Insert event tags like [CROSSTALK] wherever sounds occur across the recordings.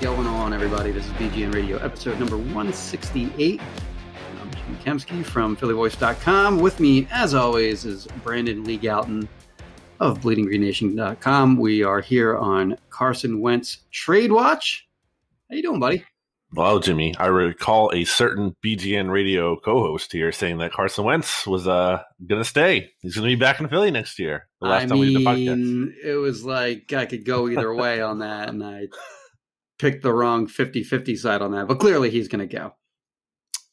going on, everybody? This is BGN Radio, episode number 168. I'm Jimmy Kempski from PhillyVoice.com. With me, as always, is Brandon Lee Gowton of BleedingGreenNation.com. We are here on Carson Wentz Trade Watch. How you doing, buddy? Well, Jimmy, I recall a certain BGN radio co-host here saying that Carson Wentz was uh, going to stay. He's going to be back in Philly next year. The last I time mean, we did the podcast, it was like I could go either way on that, and I picked the wrong 50-50 side on that. But clearly, he's going to go.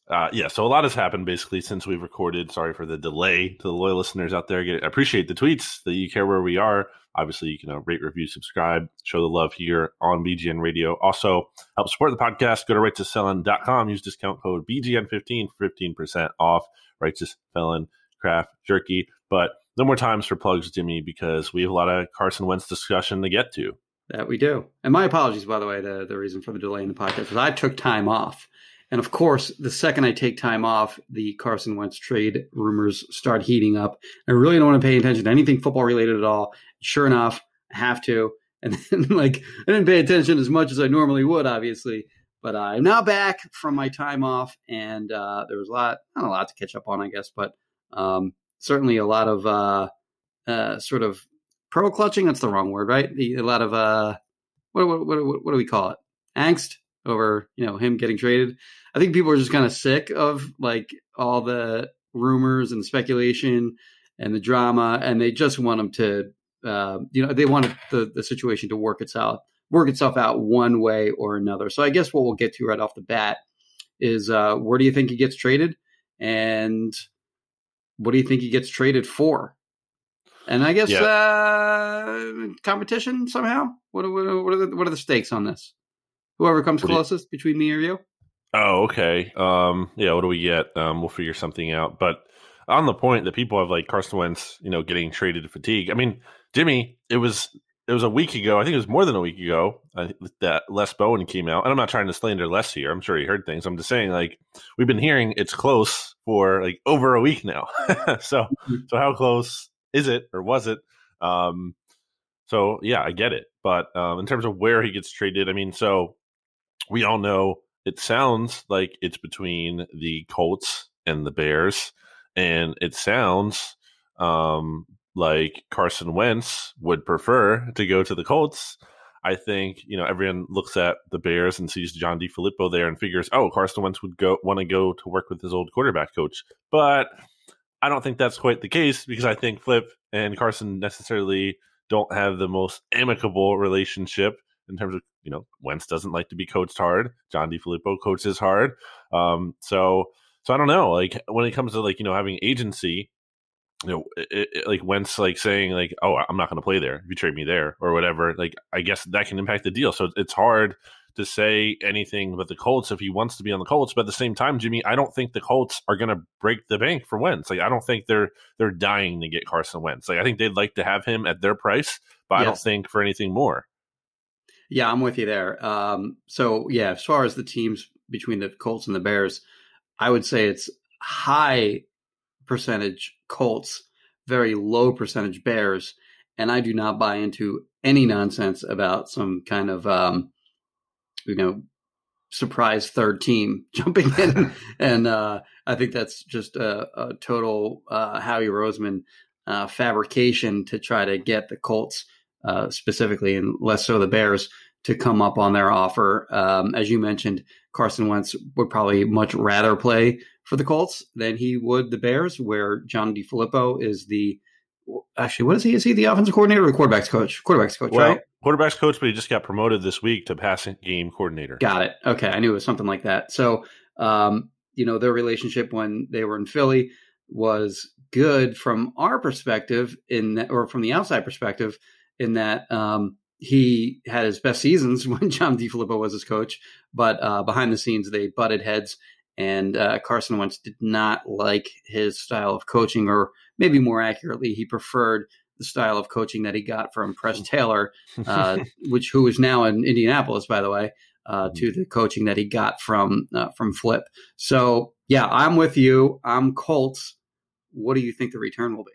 Uh, yeah, so a lot has happened basically since we've recorded. Sorry for the delay to the loyal listeners out there. I appreciate the tweets that you care where we are. Obviously, you can uh, rate, review, subscribe, show the love here on BGN Radio. Also, help support the podcast. Go to righteousfelon.com. Use discount code BGN15 for 15% off Righteous Felon Craft Jerky. But no more times for plugs, Jimmy, because we have a lot of Carson Wentz discussion to get to. That we do. And my apologies, by the way, the, the reason for the delay in the podcast was I took time off. And of course, the second I take time off, the Carson Wentz trade rumors start heating up. I really don't want to pay attention to anything football related at all. Sure enough, I have to. [LAUGHS] And then, like, I didn't pay attention as much as I normally would, obviously. But uh, I'm now back from my time off, and uh, there was a lot, not a lot to catch up on, I guess, but um, certainly a lot of uh, uh, sort of pro clutching. That's the wrong word, right? The, a lot of uh, what, what, what, what do we call it? Angst over you know him getting traded. I think people are just kind of sick of like all the rumors and speculation and the drama, and they just want him to uh, you know they want the the situation to work itself work itself out one way or another. So I guess what we'll get to right off the bat is uh, where do you think he gets traded, and what do you think he gets traded for? And I guess yeah. uh, competition somehow. What, what, what, are the, what are the stakes on this? Whoever comes closest you, between me or you. Oh, okay. Um, yeah. What do we get? Um, we'll figure something out. But on the point that people have like Carson Wentz, you know, getting traded to fatigue. I mean, Jimmy, it was it was a week ago. I think it was more than a week ago uh, that Les Bowen came out. And I'm not trying to slander Les here. I'm sure he heard things. I'm just saying, like, we've been hearing it's close for like over a week now. [LAUGHS] so, mm-hmm. so how close is it or was it? Um, so yeah, I get it. But um, in terms of where he gets traded, I mean, so we all know it sounds like it's between the Colts and the Bears, and it sounds um, like Carson Wentz would prefer to go to the Colts. I think you know everyone looks at the Bears and sees John DeFilippo there and figures, oh, Carson Wentz would go want to go to work with his old quarterback coach, but I don't think that's quite the case because I think Flip and Carson necessarily don't have the most amicable relationship in terms of you know Wentz doesn't like to be coached hard. John DeFilippo coaches hard. Um, so so I don't know. Like when it comes to like you know having agency, you know, it, it, like Wentz like saying like, oh, I'm not going to play there if you trade me there or whatever. Like I guess that can impact the deal. So it's hard to say anything but the Colts if he wants to be on the Colts. But at the same time, Jimmy, I don't think the Colts are going to break the bank for Wentz. Like I don't think they're they're dying to get Carson Wentz. Like I think they'd like to have him at their price, but yes. I don't think for anything more. Yeah, I'm with you there. Um, so yeah, as far as the teams between the Colts and the Bears, I would say it's high percentage Colts, very low percentage Bears, and I do not buy into any nonsense about some kind of um, you know surprise third team [LAUGHS] jumping in, [LAUGHS] and uh, I think that's just a, a total uh, Howie Roseman uh, fabrication to try to get the Colts uh, specifically, and less so the Bears, to come up on their offer. Um, as you mentioned, Carson Wentz would probably much rather play for the Colts than he would the Bears, where John DeFilippo is the actually what is he? Is he the offensive coordinator or quarterbacks coach? Quarterbacks coach, well, right? Quarterbacks coach, but he just got promoted this week to passing game coordinator. Got it. Okay, I knew it was something like that. So, um, you know, their relationship when they were in Philly was good from our perspective in that, or from the outside perspective in that um, he had his best seasons [LAUGHS] when John DeFilippo was his coach, but uh, behind the scenes they butted heads, and uh, Carson Wentz did not like his style of coaching, or maybe more accurately, he preferred the style of coaching that he got from Press Taylor, [LAUGHS] uh, which who is now in Indianapolis, by the way, uh, to the coaching that he got from uh, from Flip. So yeah, I'm with you. I'm Colts. What do you think the return will be?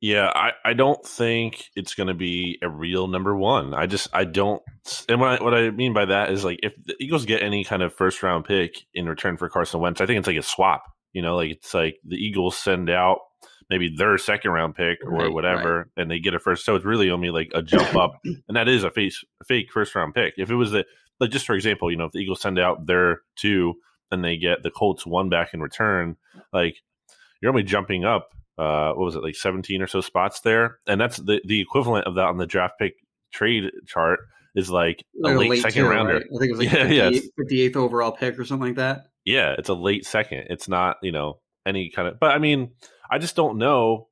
Yeah, I, I don't think it's going to be a real number one. I just I don't, and what I, what I mean by that is like if the Eagles get any kind of first round pick in return for Carson Wentz, I think it's like a swap. You know, like it's like the Eagles send out maybe their second round pick or right, whatever, right. and they get a first. So it's really only like a jump up, [COUGHS] and that is a face, fake first round pick. If it was the like just for example, you know, if the Eagles send out their two and they get the Colts one back in return, like you're only jumping up. Uh, what was it like 17 or so spots there, and that's the the equivalent of that on the draft pick trade chart is like a late, late second two, rounder. Right? I think it was like [LAUGHS] yeah, 58, yeah. 58th overall pick or something like that. Yeah, it's a late second. It's not you know any kind of, but I mean, I just don't know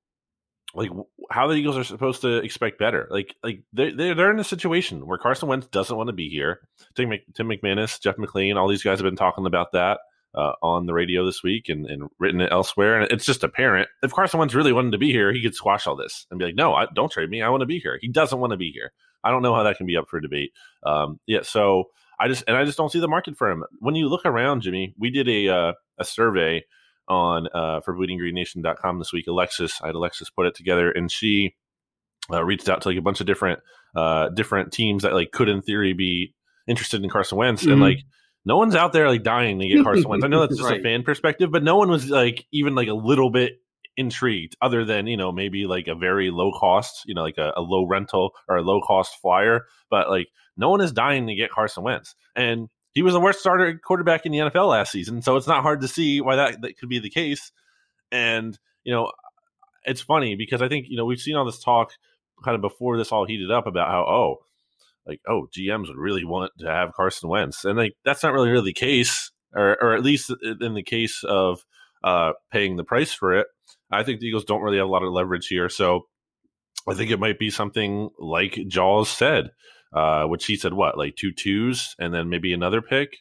like how the Eagles are supposed to expect better. Like like they they're, in a situation where Carson Wentz doesn't want to be here. Tim, Tim McManus, Jeff McLane, all these guys have been talking about that uh, on the radio this week and, and written it elsewhere. And it's just apparent if Carson Wentz really wanted to be here, he could squash all this and be like, "No, I, don't trade me. I want to be here." He doesn't want to be here. I don't know how that can be up for debate. Um, yeah, so I just and I just don't see the market for him. When you look around, Jimmy, we did a uh, a survey on uh, for bleedinggreennation.com this week. Alexis, I had Alexis put it together, and she uh, reached out to like a bunch of different uh, different teams that like could in theory be interested in Carson Wentz, mm-hmm. and like no one's out there like dying to get Carson Wentz. I know that's [LAUGHS] just right. a fan perspective, but no one was like even like a little bit intrigued other than you know maybe like a very low cost you know like a, a low rental or a low cost flyer but like no one is dying to get carson wentz and he was the worst starter quarterback in the NFL last season. So it's not hard to see why that, that could be the case. And, you know, it's funny because I think, you know, we've seen all this talk kind of before this all heated up about how, oh, like, oh, GMs would really want to have Carson Wentz. And like, that's not really, really the case, or, or at least in the case of uh, paying the price for it. I think the Eagles don't really have a lot of leverage here. So I think it might be something like Jaws said uh, which he said what like two twos and then maybe another pick.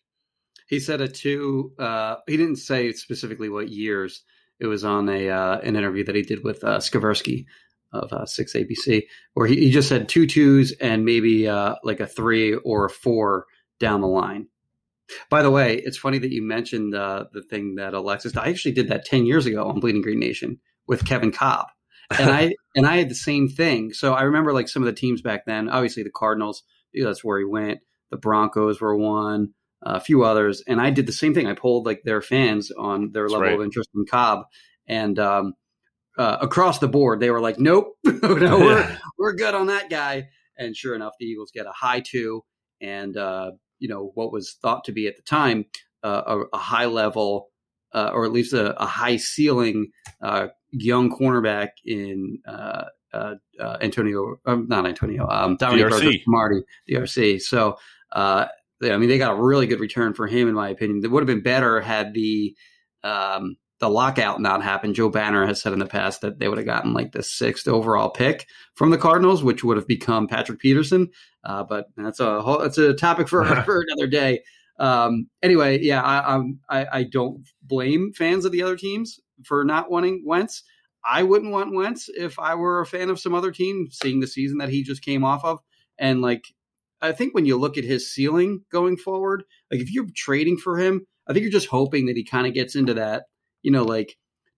He said a two. Uh, he didn't say specifically what years. It was on a uh, an interview that he did with uh, Skversky of uh, Six ABC, where he, he just said two twos and maybe uh, like a three or a four down the line. By the way, it's funny that you mentioned uh, the thing that Alexis. I actually did that ten years ago on Bleeding Green Nation with Kevin Kolb and I [LAUGHS] and I had the same thing. So I remember like some of the teams back then. Obviously, the Cardinals. That's where he went. The Broncos were one. a few others, and I did the same thing. I polled like their fans on their That's level right. of interest in Kolb, and um, uh, across the board, they were like, "Nope, [LAUGHS] no, we're [LAUGHS] we're good on that guy." And sure enough, the Eagles get a high two, and uh, you know what was thought to be at the time uh, a, a, high level, uh, or at least a, a high ceiling uh, young cornerback in uh, uh, uh, Antonio, um, not Antonio, um, DRC. Marty, DRC. So, uh, they, I mean, they got a really good return for him, in my opinion. It would have been better had the um, the lockout not happened. Joe Banner has said in the past that they would have gotten like the sixth overall pick from the Cardinals, which would have become Patrick Peterson. Uh, but that's a whole, that's a topic for, [LAUGHS] for another day. Um, anyway, yeah, I, I, I don't blame fans of the other teams for not wanting Wentz. I wouldn't want Wentz if I were a fan of some other team, seeing the season that he just came off of. And like, I think when you look at his ceiling going forward, like if you're trading for him, I think you're just hoping that he kind of gets into that, you know, like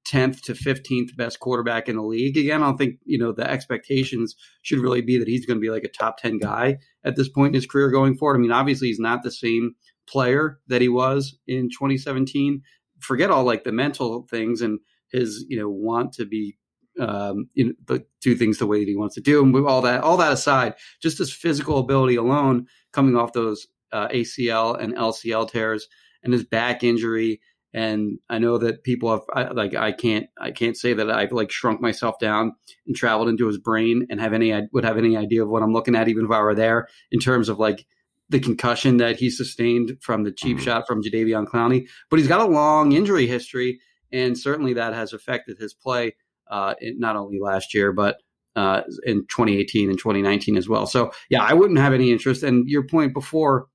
10th to 15th best quarterback in the league. Again, I don't think, you know, the expectations should really be that he's going to be like a top 10 guy at this point in his career going forward. I mean, obviously, he's not the same player that he was in 2017, forget all like the mental things and his you know want to be um, you know, the, do things the way that he wants to do, and all that all that aside, just his physical ability alone, coming off those uh, ACL and LCL tears, and his back injury, And I know that people have I, like I can't I can't say that I've like shrunk myself down and traveled into his brain and have any would have any idea of what I'm looking at even if I were there in terms of like the concussion that he sustained from the cheap mm-hmm. shot from Jadeveon Clowney. But he's got a long injury history, and certainly that has affected his play uh, not only last year but uh, in 2018 and 2019 as well. So yeah, I wouldn't have any interest. And your point before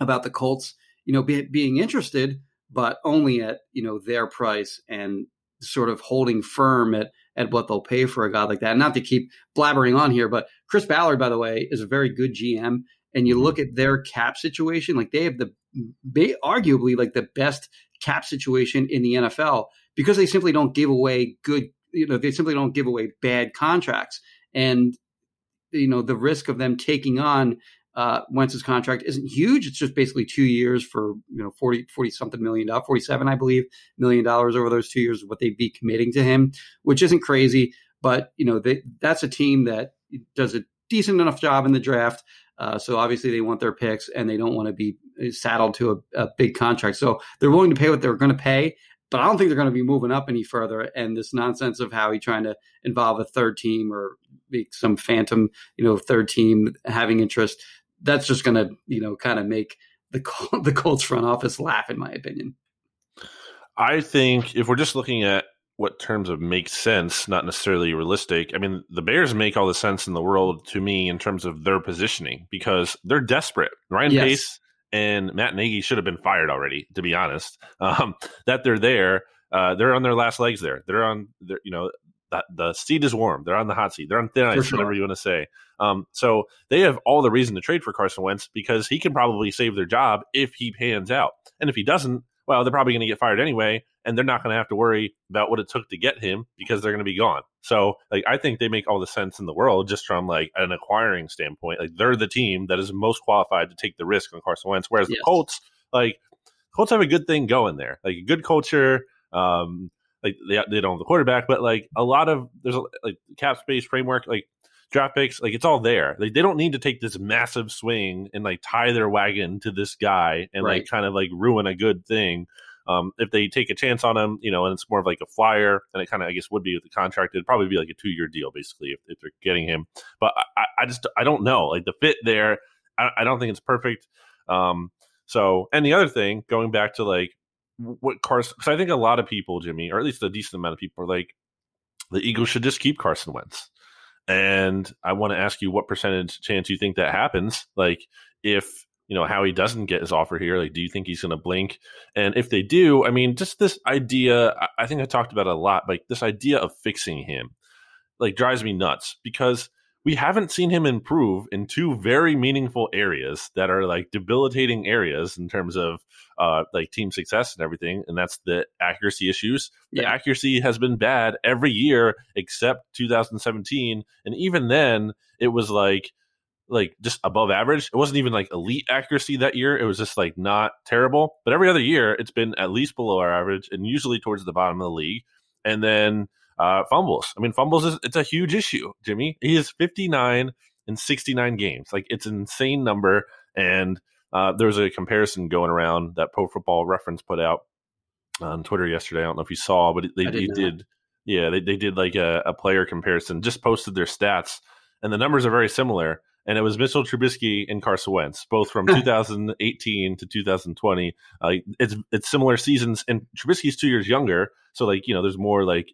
about the Colts, you know, be, being interested, but only at you know their price and sort of holding firm at at what they'll pay for a guy like that. And not to keep blabbering on here, but Chris Ballard, by the way, is a very good GM. And you mm-hmm. look at their cap situation, like they have the they arguably like the best cap situation in the NFL because they simply don't give away good you know they simply don't give away bad contracts and you know the risk of them taking on uh, Wentz's contract isn't huge. It's just basically two years for you know 40, 40 something million dollars, 47, I believe, million dollars over those two years, what they'd be committing to him, which isn't crazy. But you know, they, that's a team that does a decent enough job in the draft. Uh, so obviously they want their picks and they don't want to be saddled to a, a big contract. So they're willing to pay what they're going to pay but I don't think they're going to be moving up any further. And this nonsense of how he trying to involve a third team or make some phantom, you know, third team having interest, that's just going to, you know, kind of make the [LAUGHS] the Colts front office laugh, in my opinion. I think if we're just looking at what terms of make sense, not necessarily realistic. I mean, the Bears make all the sense in the world to me in terms of their positioning because they're desperate. Ryan yes. Pace and Matt Nagy should have been fired already, to be honest. [LAUGHS] Um, that they're there, uh, they're on their last legs there. They're on, their, you know, the, the seat is warm. They're on the hot seat. They're on thin ice, sure. whatever you want to say. Um, so they have all the reason to trade for Carson Wentz because he can probably save their job if he pans out. And if he doesn't, well, they're probably going to get fired anyway, and they're not going to have to worry about what it took to get him because they're going to be gone. So, like, I think they make all the sense in the world just from like an acquiring standpoint. Like, they're the team that is most qualified to take the risk on Carson Wentz, whereas yes. the Colts, like, Colts have a good thing going there, like a good culture. Um, like they they don't have the quarterback, but like a lot of there's a, like cap space framework, like draft picks, like it's all there. Like they don't need to take this massive swing and like tie their wagon to this guy and right. like kind of like ruin a good thing. Um, if they take a chance on him, you know, and it's more of like a flyer, and it kind of I guess would be with the contract, it'd probably be like a two year deal basically if, if, they're getting him. But I, I, just I don't know like the fit there. I, I don't think it's perfect. Um, so and the other thing, going back to like what Carson, because I think a lot of people, Jimmy, or at least a decent amount of people, are like the Eagles should just keep Carson Wentz. And I want to ask you what percentage chance you think that happens? Like if you know how he doesn't get his offer here, like do you think he's going to blink? And if they do, I mean, just this idea, I think I talked about a lot. Like this idea of fixing him, like drives me nuts because we haven't seen him improve in two very meaningful areas that are like debilitating areas in terms of uh, like team success and everything, and that's the accuracy issues. The yeah. accuracy has been bad every year except 2017, and even then it was like like just above average. It wasn't even like elite accuracy that year. It was just like not terrible. But every other year, it's been at least below our average and usually towards the bottom of the league. And then uh, fumbles. I mean, fumbles is it's a huge issue. Jimmy, he is 59 in 69 games. Like it's an insane number. And uh, there was a comparison going around that Pro Football Reference put out on Twitter yesterday. I don't know if you saw, but they, they did. Yeah, they, they did like a, a player comparison. Just posted their stats, and the numbers are very similar and it was Mitchell Trubisky and Carson Wentz, both from [LAUGHS] 2018 to 2020. Uh, it's it's similar seasons, and Trubisky's two years younger, so like you know, there's more like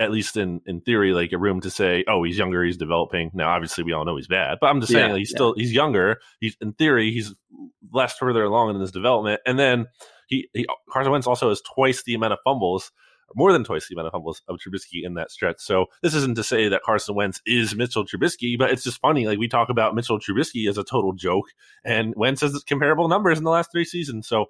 at least in in theory, like a room to say, oh, he's younger, he's developing. Now, obviously, we all know he's bad, but I'm just saying, yeah, like, he's yeah. still he's younger. He's in theory, he's less further along in his development, and then he, he Carson Wentz also has twice the amount of fumbles, more than twice the amount of fumbles of Trubisky in that stretch. So this isn't to say that Carson Wentz is Mitchell Trubisky, but it's just funny. Like we talk about Mitchell Trubisky as a total joke, and Wentz has comparable numbers in the last three seasons. So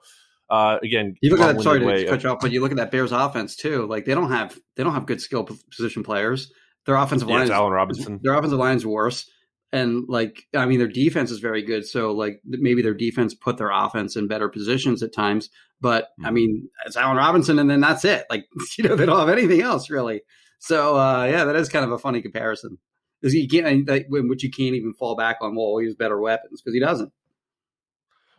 uh, again, you look at that, sorry to cut you off, but you look at that Bears offense too. Like they don't have they don't have good skill position players. Their offensive yeah, line, Allen Robinson. Their offensive line is worse, and like I mean, their defense is very good. So like maybe their defense put their offense in better positions at times. But mm-hmm. I mean, it's Allen Robinson, and then that's it. Like [LAUGHS] you know, they don't have anything else really. So uh, yeah, that is kind of a funny comparison. Because you can't, which you can't even fall back on. Well, he has better weapons because he doesn't.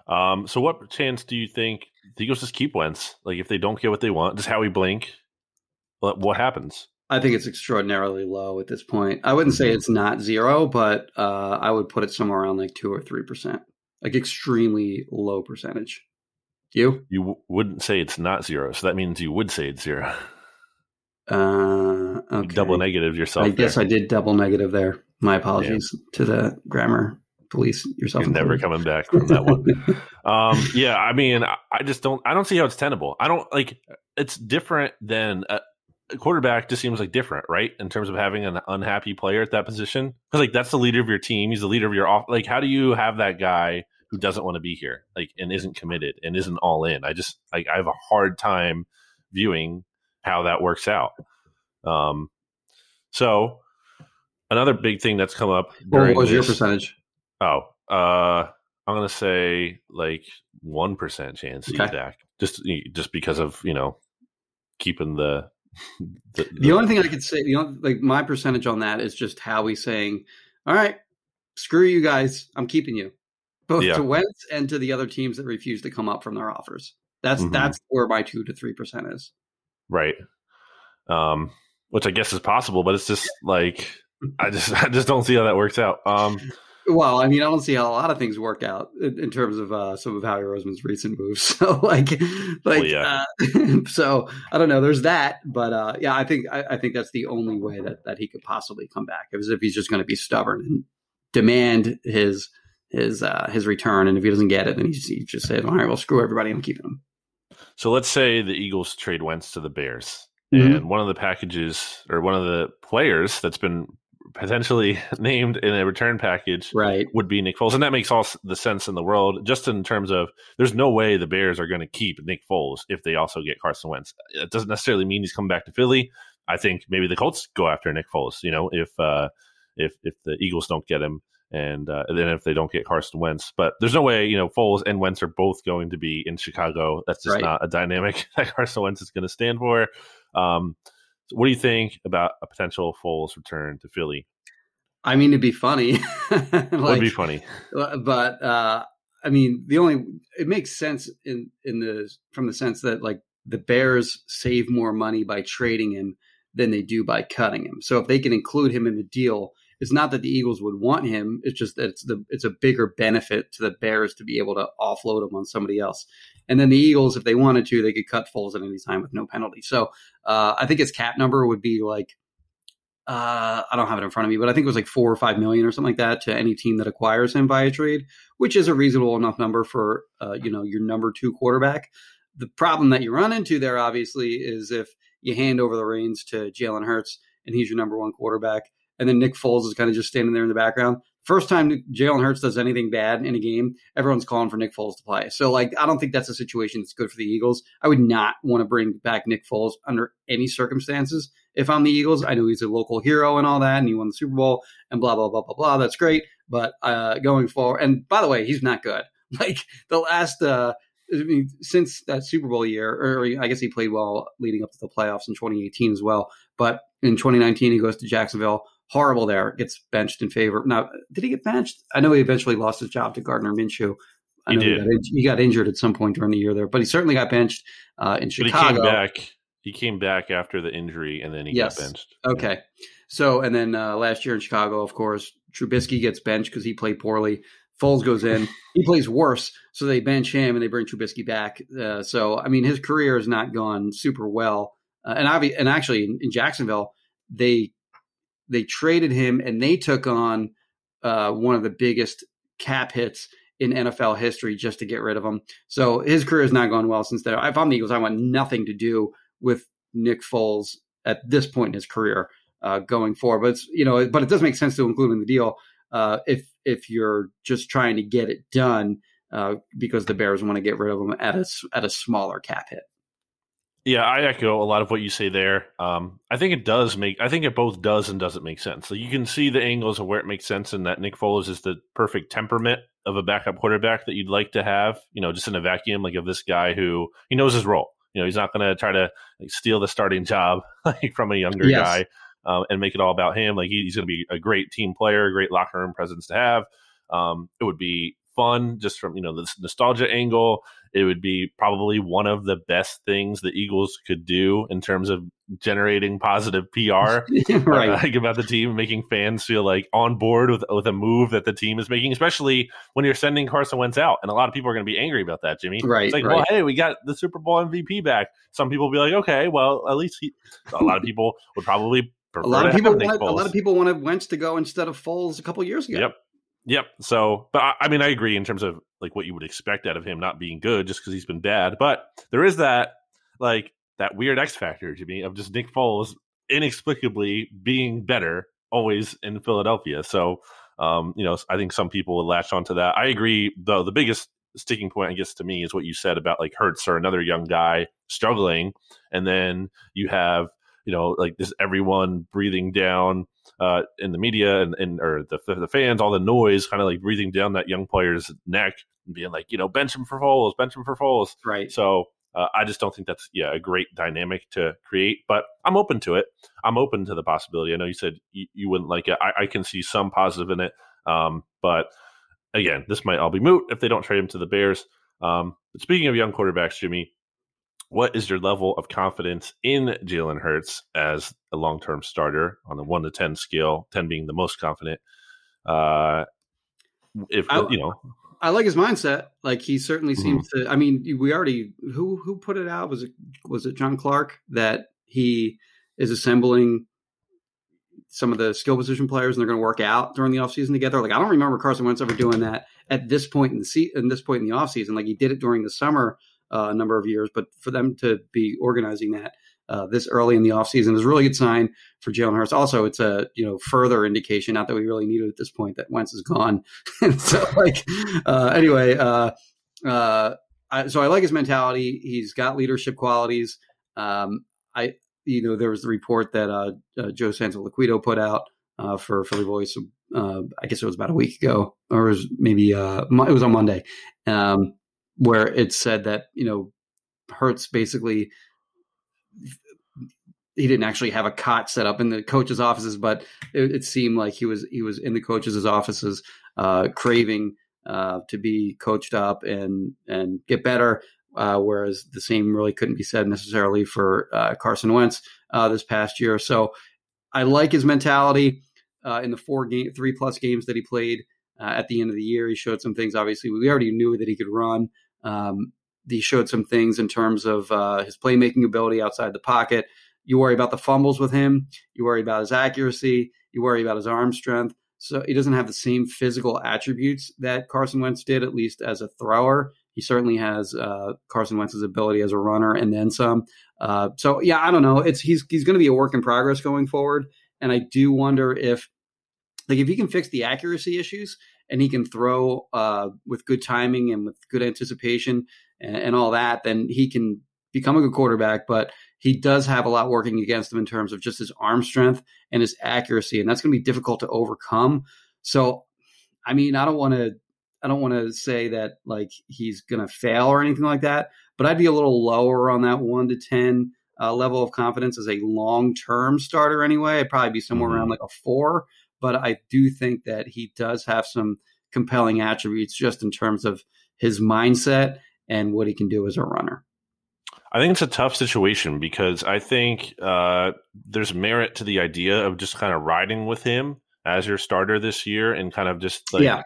Um, so what chance do you think the Eagles just keep Wentz? Like if they don't get what they want, does Howie blink? What happens? I think it's extraordinarily low at this point. I wouldn't say it's not zero, but uh, I would put it somewhere around like two or three percent, like extremely low percentage. You? You w- wouldn't say it's not zero, so that means you would say it's zero. Uh, okay. Double negative yourself. I guess I did double negative there. My apologies yeah. to the grammar police yourself. You're never coming back from that one. um, yeah, I mean, I just don't. I don't see how it's tenable. I don't like. It's different than a quarterback. Just seems like different, right? In terms of having an unhappy player at that position, because like that's the leader of your team. He's the leader of your off. Like, how do you have that guy who doesn't want to be here, like, and isn't committed and isn't all in? I just like I have a hard time viewing how that works out. Um, so another big thing that's come up. What was this, your percentage? Oh, uh, I'm gonna say like one percent chance okay. he's back, just just because of you know keeping the. The, the, the only thing I could say, you know, like my percentage on that is just Howie saying, "All right, screw you guys, I'm keeping you," both yeah. to Wentz and to the other teams that refuse to come up from their offers. That's mm-hmm. that's where my two to three percent is. Right. Um, which I guess is possible, but it's just like [LAUGHS] I just [LAUGHS] I just don't see how that works out. Um, well, I mean, I don't see how a lot of things work out in, in terms of uh, some of Howie Roseman's recent moves. [LAUGHS] So, like, like, well, yeah. uh, [LAUGHS] so I don't know. There's that, but uh, yeah, I think I, I, think that's the only way that that he could possibly come back, is if he's just going to be stubborn and demand his his uh, his return, and if he doesn't get it, then he just, he just says, "All right, well, screw everybody, I'm keeping him." So let's say the Eagles trade Wentz to the Bears, mm-hmm. and one of the packages or one of the players that's been potentially [LAUGHS] named in a return package right. would be Nick Foles. And that makes all the sense in the world, just in terms of there's no way the Bears are going to keep Nick Foles if they also get Carson Wentz. It doesn't necessarily mean he's coming back to Philly. I think maybe the Colts go after Nick Foles, you know, if uh, if if the Eagles don't get him and uh, then if they don't get Carson Wentz. But there's no way, you know, Foles and Wentz are both going to be in Chicago. That's just right. not a dynamic [LAUGHS] that Carson Wentz is going to stand for. Um, so what do you think about a potential Foles return to Philly? I mean, it'd be funny. [LAUGHS] like, would be funny, but uh, I mean, the only it makes sense in in the from the sense that like the Bears save more money by trading him than they do by cutting him. So if they can include him in the deal, it's not that the Eagles would want him. It's just that it's the it's a bigger benefit to the Bears to be able to offload him on somebody else. And then the Eagles, if they wanted to, they could cut Foles at any time with no penalty. So uh, I think his cap number would be like uh, I don't have it in front of me, but I think it was like four or five million or something like that to any team that acquires him via trade, which is a reasonable enough number for uh, you know your number two quarterback. The problem that you run into there, obviously, is if you hand over the reins to Jalen Hurts and he's your number one quarterback, and then Nick Foles is kind of just standing there in the background. First time Jalen Hurts does anything bad in a game, everyone's calling for Nick Foles to play. So, like, I don't think that's a situation that's good for the Eagles. I would not want to bring back Nick Foles under any circumstances. If I'm the Eagles, I know he's a local hero and all that, and he won the Super Bowl and blah blah blah blah blah. That's great, but uh, going forward, and by the way, he's not good. [LAUGHS] Like the last, uh, I mean, since that Super Bowl year, or I guess he played well leading up to the playoffs in 2018 as well. But in 2019, he goes to Jacksonville horrible there. Gets benched in favor. Now, did he get benched? I know he eventually lost his job to Gardner Minshew. I he know did. He got, he got, injured at some point during the year there, but he certainly got benched uh, in Chicago. But he came back. He came back after the injury, and then he yes. got benched. Okay. So, and then uh, last year in Chicago, of course, Trubisky gets benched because he played poorly. Foles goes in. [LAUGHS] he plays worse, so they bench him and they bring Trubisky back. Uh, so, I mean, his career has not gone super well. Uh, and obvi- and actually, in, in Jacksonville, they they traded him and they took on uh, one of the biggest cap hits in NFL history just to get rid of him. So his career has not gone well since then. If I'm the Eagles, I want nothing to do with Nick Foles at this point in his career uh, going forward. But it's, you know, but it does make sense to include in the deal uh, if if you're just trying to get it done uh, because the Bears want to get rid of him at a at a smaller cap hit. Yeah, I echo a lot of what you say there. Um, I think it does make. I think it both does and doesn't make sense. So you can see the angles of where it makes sense, and that Nick Foles is the perfect temperament of a backup quarterback that you'd like to have. You know, just in a vacuum, like of this guy who he knows his role. You know, he's not going to try to like, steal the starting job [LAUGHS] like from a younger yes. guy um, and make it all about him. Like he, he's going to be a great team player, a great locker room presence to have. Um, it would be fun just from you know this nostalgia angle. It would be probably one of the best things the Eagles could do in terms of generating positive PR, [LAUGHS] right? Uh, like about the team, making fans feel like on board with with a move that the team is making, especially when you're sending Carson Wentz out, and a lot of people are going to be angry about that, Jimmy. Right? It's like, right. well, hey, we got the Super Bowl MVP back. Some people will be like, okay, well, at least he. A lot of people would probably. A lot of people want a lot of people wanted Wentz to go instead of Foles a couple years ago. Yep. Yep. So, but I, I, mean, I agree in terms of like what you would expect out of him not being good just because he's been bad. But there is that like that weird X factor to me of just Nick Foles inexplicably being better always in Philadelphia. So, um, you know, I think some people would latch onto that. I agree, though. The biggest sticking point, I guess, to me is what you said about like Hurts or another young guy struggling, and then you have you know like this everyone breathing down uh, in the media and, and or the, the fans, all the noise kind of like breathing down that young player's neck and being like, you know, bench him for Foles, bench him for Foles. Right. So uh, I just don't think that's yeah a great dynamic to create, but I'm open to it. I'm open to the possibility. I know you said you, you wouldn't like it. I, I, can see some positive in it, um, but again, this might all be moot if they don't trade him to the Bears. Um, but speaking of young quarterbacks, Jimmy, what is your level of confidence in Jalen Hurts as a long term starter on the one to ten scale? Ten being the most confident. Uh, if I, you know, I like his mindset. Like he certainly seems mm-hmm. to. I mean, we already who who put it out was it was it John Clark that he is assembling some of the skill position players and they're going to work out during the offseason together. Like I don't remember Carson Wentz ever doing that at this point in the se- in this point in the offseason. Like he did it during the summer uh, a number of years, but for them to be organizing that uh, this early in the offseason is a really good sign for Jalen Hurts. Also, it's a you know further indication, not that we really need it at this point, that Wentz is gone. [LAUGHS] so, like, uh, anyway, uh, uh, I, so I like his mentality. He's got leadership qualities. Um, I, you know, there was the report that uh, uh, Joe Santoliquito put out uh, for Philly Voice. Uh, I guess it was about a week ago, or it was maybe uh, it was on Monday, um, where it said that you know Hurts basically he didn't actually have a cot set up in the coach's offices, but it, it seemed like he was he was in the coaches' offices, uh, craving uh, to be coached up and and get better. Uh, whereas the same really couldn't be said necessarily for uh, Carson Wentz uh, this past year. So I like his mentality uh, in the four game, three plus games that he played at the end of the year. He showed some things. Obviously, we already knew that he could run. Um, he showed some things in terms of his playmaking ability outside the pocket. You worry about the fumbles with him. You worry about his accuracy. You worry about his arm strength. So he doesn't have the same physical attributes that Carson Wentz did, at least as a thrower. He certainly has uh, Carson Wentz's ability as a runner and then some. Uh, so yeah, I don't know. It's he's he's going to be a work in progress going forward, and I do wonder if like if he can fix the accuracy issues and he can throw uh, with good timing and with good anticipation and, and all that, then he can become a good quarterback. But he does have a lot working against him in terms of just his arm strength and his accuracy, and that's going to be difficult to overcome. So, I mean, I don't want to, I don't want to say that like he's going to fail or anything like that, but I'd be a little lower on that one to ten uh, level of confidence as a long term starter. Anyway, I'd probably be somewhere mm-hmm. around like a four, but I do think that he does have some compelling attributes just in terms of his mindset and what he can do as a runner. I think it's a tough situation because I think uh, there's merit to the idea of just kind of riding with him as your starter this year and kind of just like yeah.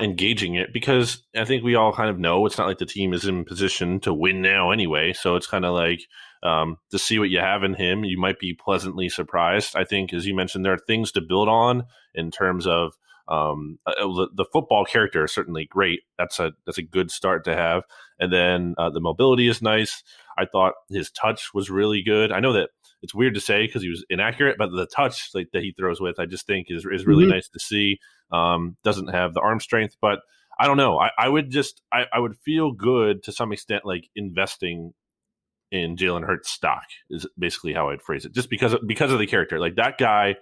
engaging it because I think we all kind of know it's not like the team is in position to win now anyway. So it's kind of like um, to see what you have in him, you might be pleasantly surprised. I think, as you mentioned, there are things to build on in terms of um, uh, the, the, football character is certainly great. That's a that's a good start to have, and then uh, the mobility is nice. I thought his touch was really good. I know that it's weird to say because he was inaccurate, but the touch like, that he throws with, I just think is is really mm-hmm. nice to see. Um, doesn't have the arm strength, but I don't know. I, I would just I, I would feel good to some extent, like investing in Jalen Hurts stock is basically how I'd phrase it. Just because of, because of the character, like that guy,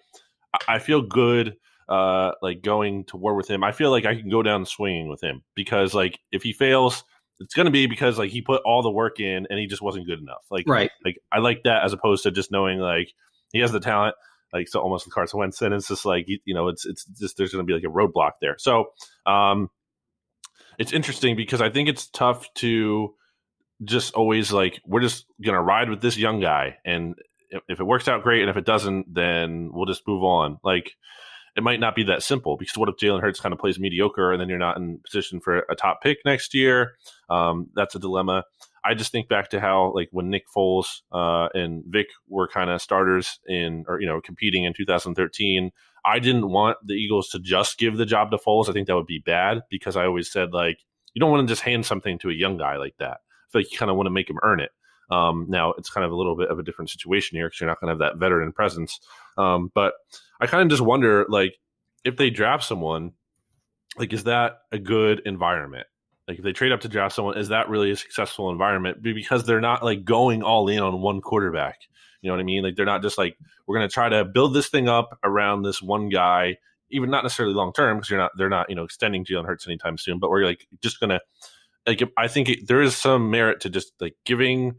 I, feel good. Uh, like going to war with him. I feel like I can go down swinging with him because like if he fails, it's going to be because like he put all the work in and he just wasn't good enough. Like, right. Like I like that as opposed to just knowing like he has the talent. Like so, almost the Carson Wentz, and it's just like you, you know, it's it's just there's going to be like a roadblock there. So, um, it's interesting because I think it's tough to just always like we're just gonna ride with this young guy, and if, it works out great, and if it doesn't, then we'll just move on. Like it might not be that simple because what if Jalen Hurts kind of plays mediocre and then you're not in position for a top pick next year? Um, that's a dilemma. I just think back to how like when Nick Foles uh, and Vic were kind of starters in or you know competing in 2013. I didn't want the Eagles to just give the job to Foles. I think that would be bad because I always said like you don't want to just hand something to a young guy like that. Feel like you kind of want to make him earn it. Um, now it's kind of a little bit of a different situation here because you're not going to have that veteran presence. Um, but I kind of just wonder, like, if they draft someone, like, is that a good environment? Like, if they trade up to draft someone, is that really a successful environment? Because they're not like going all in on one quarterback. You know what I mean? Like, they're not just like we're going to try to build this thing up around this one guy, even not necessarily long term because you're not they're not you know extending Jalen Hurts anytime soon. But we're like just going to like I think it, there is some merit to just like giving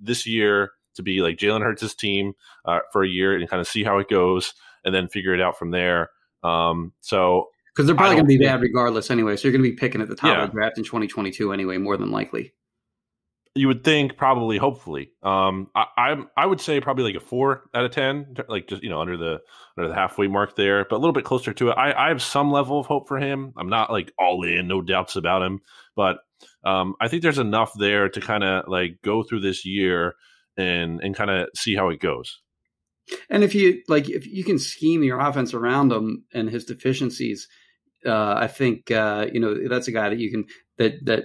this year to be like Jalen Hurts' team uh, for a year and kind of see how it goes and then figure it out from there. Um, so because they're probably going to be bad regardless anyway. So you're going to be picking at the top yeah. of the draft in 2022 anyway, more than likely. You would think, probably, hopefully. Um, I, I, I would say probably like a four out of ten, like just you know under the under the halfway mark there, but a little bit closer to it. I, I have some level of hope for him. I'm not like all in, no doubts about him, but um, I think there's enough there to kind of like go through this year and and kind of see how it goes. And if you like, if you can scheme your offense around him and his deficiencies, uh, I think uh, you know that's a guy that you can that that.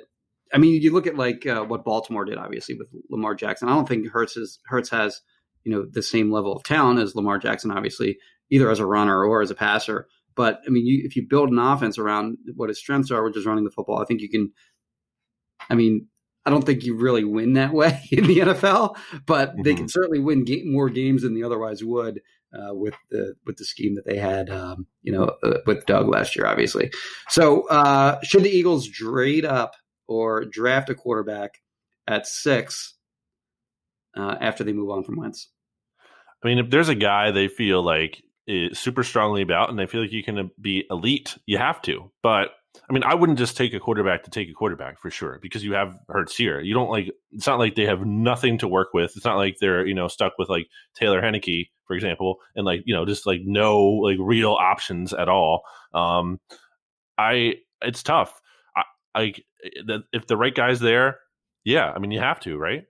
I mean, you look at like uh, what Baltimore did, obviously with Lamar Jackson. I don't think Hurts is, Hurts has you know the same level of talent as Lamar Jackson, obviously, either as a runner or as a passer. But I mean, you, if you build an offense around what his strengths are, which is running the football, I think you can I mean, I don't think you really win that [LAUGHS] way in the NFL, but mm-hmm. they can certainly win game, more games than they otherwise would uh, with the with the scheme that they had, um, you know, uh, with Doug last year, obviously. So, uh, should the Eagles trade up or draft a quarterback at six uh, after they move on from Wentz? I mean, if there's a guy they feel like is super strongly about, and they feel like you can be elite, you have to. But I mean, I wouldn't just take a quarterback to take a quarterback for sure because you have Hurts here. You don't like. It's not like they have nothing to work with. It's not like they're you know stuck with like Taylor Heinicke, for example, and like you know just like no like real options at all. Um, I it's tough. I, I if the right guy's there, yeah. I mean, you have to, right?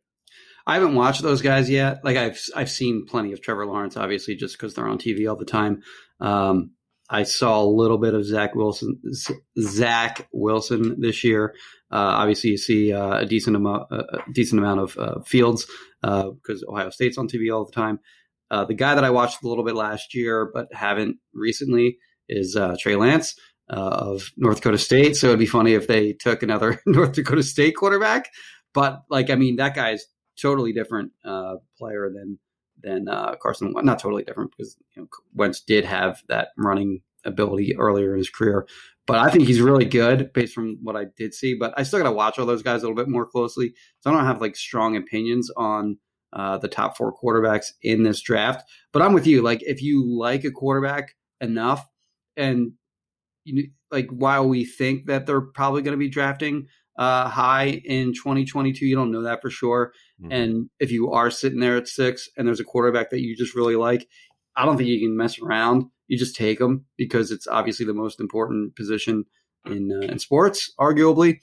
I haven't watched those guys yet. Like I've I've seen plenty of Trevor Lawrence, obviously, just because they're on TV all the time. Um, I saw a little bit of Zach Wilson, Zach Wilson this year. Uh, obviously, you see uh, a decent amount, a decent amount of uh, Fields because uh, Ohio State's on TV all the time. Uh, the guy that I watched a little bit last year but haven't recently is uh, Trey Lance of North Dakota State. So it'd be funny if they took another [LAUGHS] North Dakota State quarterback. But like, I mean, that guy's totally different player than than uh, Carson. Not totally different because you know, Wentz did have that running ability earlier in his career. But I think he's really good based from what I did see. But I still got to watch all those guys a little bit more closely. So I don't have like strong opinions on uh, the top four quarterbacks in this draft. But I'm with you. Like if you like a quarterback enough, and like while we think that they're probably going to be drafting uh, high in 2022. You don't know that for sure. Mm-hmm. And if you are sitting there at six and there's a quarterback that you just really like, I don't think you can mess around. You just take them because it's obviously the most important position in uh, in sports, arguably.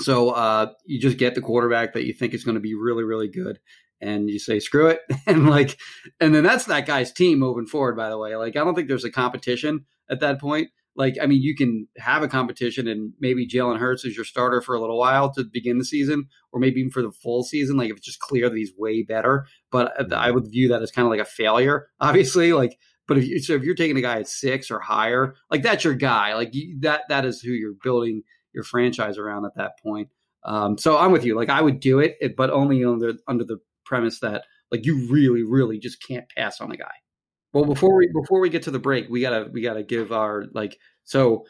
So uh, you just get the quarterback that you think is going to be really, really good, and you say screw it, [LAUGHS] and like, and then that's that guy's team moving forward. By the way, like I don't think there's a competition at that point like I mean, you can have a competition and maybe Jalen Hurts is your starter for a little while to begin the season, or maybe even for the full season. Like if it's just clear that he's way better, but I would view that as kind of like a failure, [LAUGHS] obviously. Like, but if you, so if you're taking a guy at six or higher, like that's your guy. Like you, that that is who you're building your franchise around at that point. Um, so I'm with you. Like I would do it, but only under under the premise that like you really, really just can't pass on a guy. Well, before we before we get to the break, we gotta we gotta give our like so.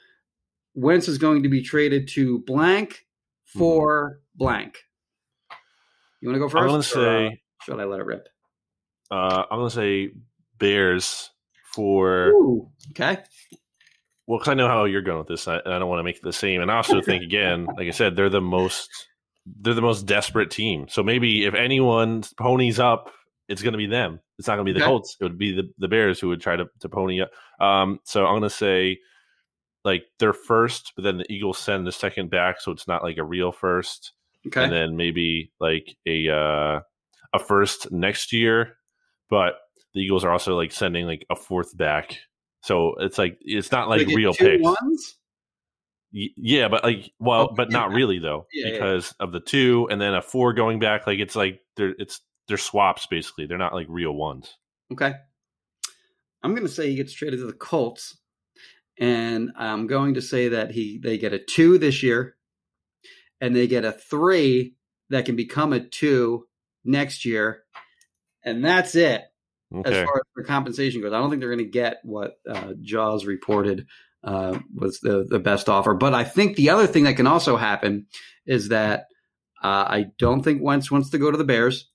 Wentz is going to be traded to blank for mm-hmm. blank. You want to go first? I'm going to say. Uh, should I let it rip? Uh, I'm going to say Bears for. Ooh, okay. well, because I know how you're going with this, and I don't want to make it the same. And I also think, again, like I said, they're the most they're the most desperate team. So maybe if anyone ponies up, it's going to be them. It's not going to be the okay. Colts. It would be the, the Bears who would try to, to pony up. Um, so I'm going to say like they're first, but then the Eagles send the second back, so it's not like a real first. Okay. And then maybe like a uh, a first next year, but the Eagles are also like sending like a fourth back. So it's like it's not like real picks. Ones? Yeah, but like, well, oh, but not really though, yeah, because yeah. of the two and then a four going back. Like it's like they're it's they're swaps basically. They're not like real ones. Okay, I'm going to say he gets traded to the Colts, and I'm going to say that he they get a two this year, and they get a three that can become a two next year, and that's it. Okay. As far as the compensation goes, I don't think they're going to get what uh, Jaws reported uh, was the the best offer. But I think the other thing that can also happen is that uh, I don't think Wentz wants to go to the Bears,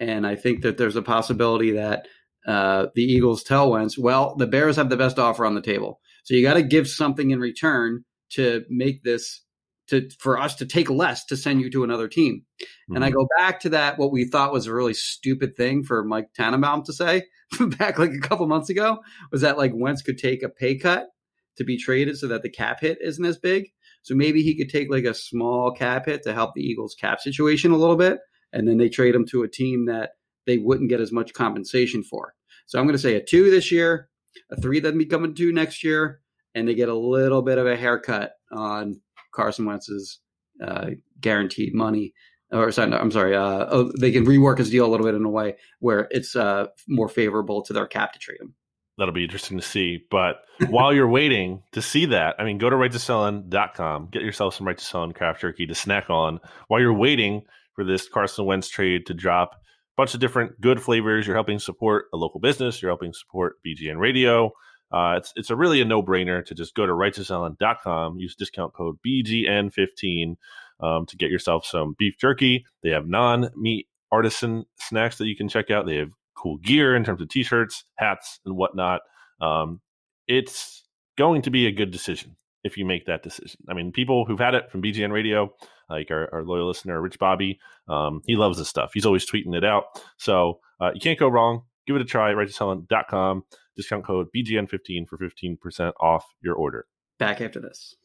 and I think that there's a possibility that uh, the Eagles tell Wentz, "Well, the Bears have the best offer on the table, so you got to give something in return to make this." To, for us to take less to send you to another team. Mm-hmm. And I mm-hmm. go back to that, what we thought was a really stupid thing for Mike Tannenbaum to say [LAUGHS] back like a couple months ago was that like Wentz could take a pay cut to be traded so that the cap hit isn't as big. So maybe he could take like a small cap hit to help the Eagles cap situation a little bit. And then they trade him to a team that they wouldn't get as much compensation for. So I'm going to say a two this year, a three that'd be coming to next year, and they get a little bit of a haircut on Carson Wentz's uh, guaranteed money. Or sorry, I'm sorry. Uh, oh, they can rework his deal a little bit in a way where it's uh, more favorable to their cap to trade him that'll be interesting to see. But [LAUGHS] while you're waiting to see that, I mean, go to righttosellin.com, get yourself some right to sell craft jerky to snack on while you're waiting for this Carson Wentz trade to drop. A bunch of different good flavors. You're helping support a local business. You're helping support BGN Radio. Uh, it's it's a really a no brainer to just go to righttosellin.com, use discount code BGN15 um, to get yourself some beef jerky. They have non meat artisan snacks that you can check out. They have cool gear in terms of t-shirts, hats, and whatnot. Um, it's going to be a good decision if you make that decision. I mean, people who've had it from BGN Radio, like our, our loyal listener Rich Bobby, um, he loves this stuff. He's always tweeting it out. So uh, you can't go wrong. Give it a try. RightToSellin.com. Discount code BGN15 for 15% off your order. Back after this.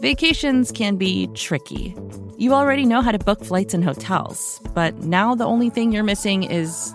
Vacations can be tricky. You already know how to book flights and hotels, but now the only thing you're missing is,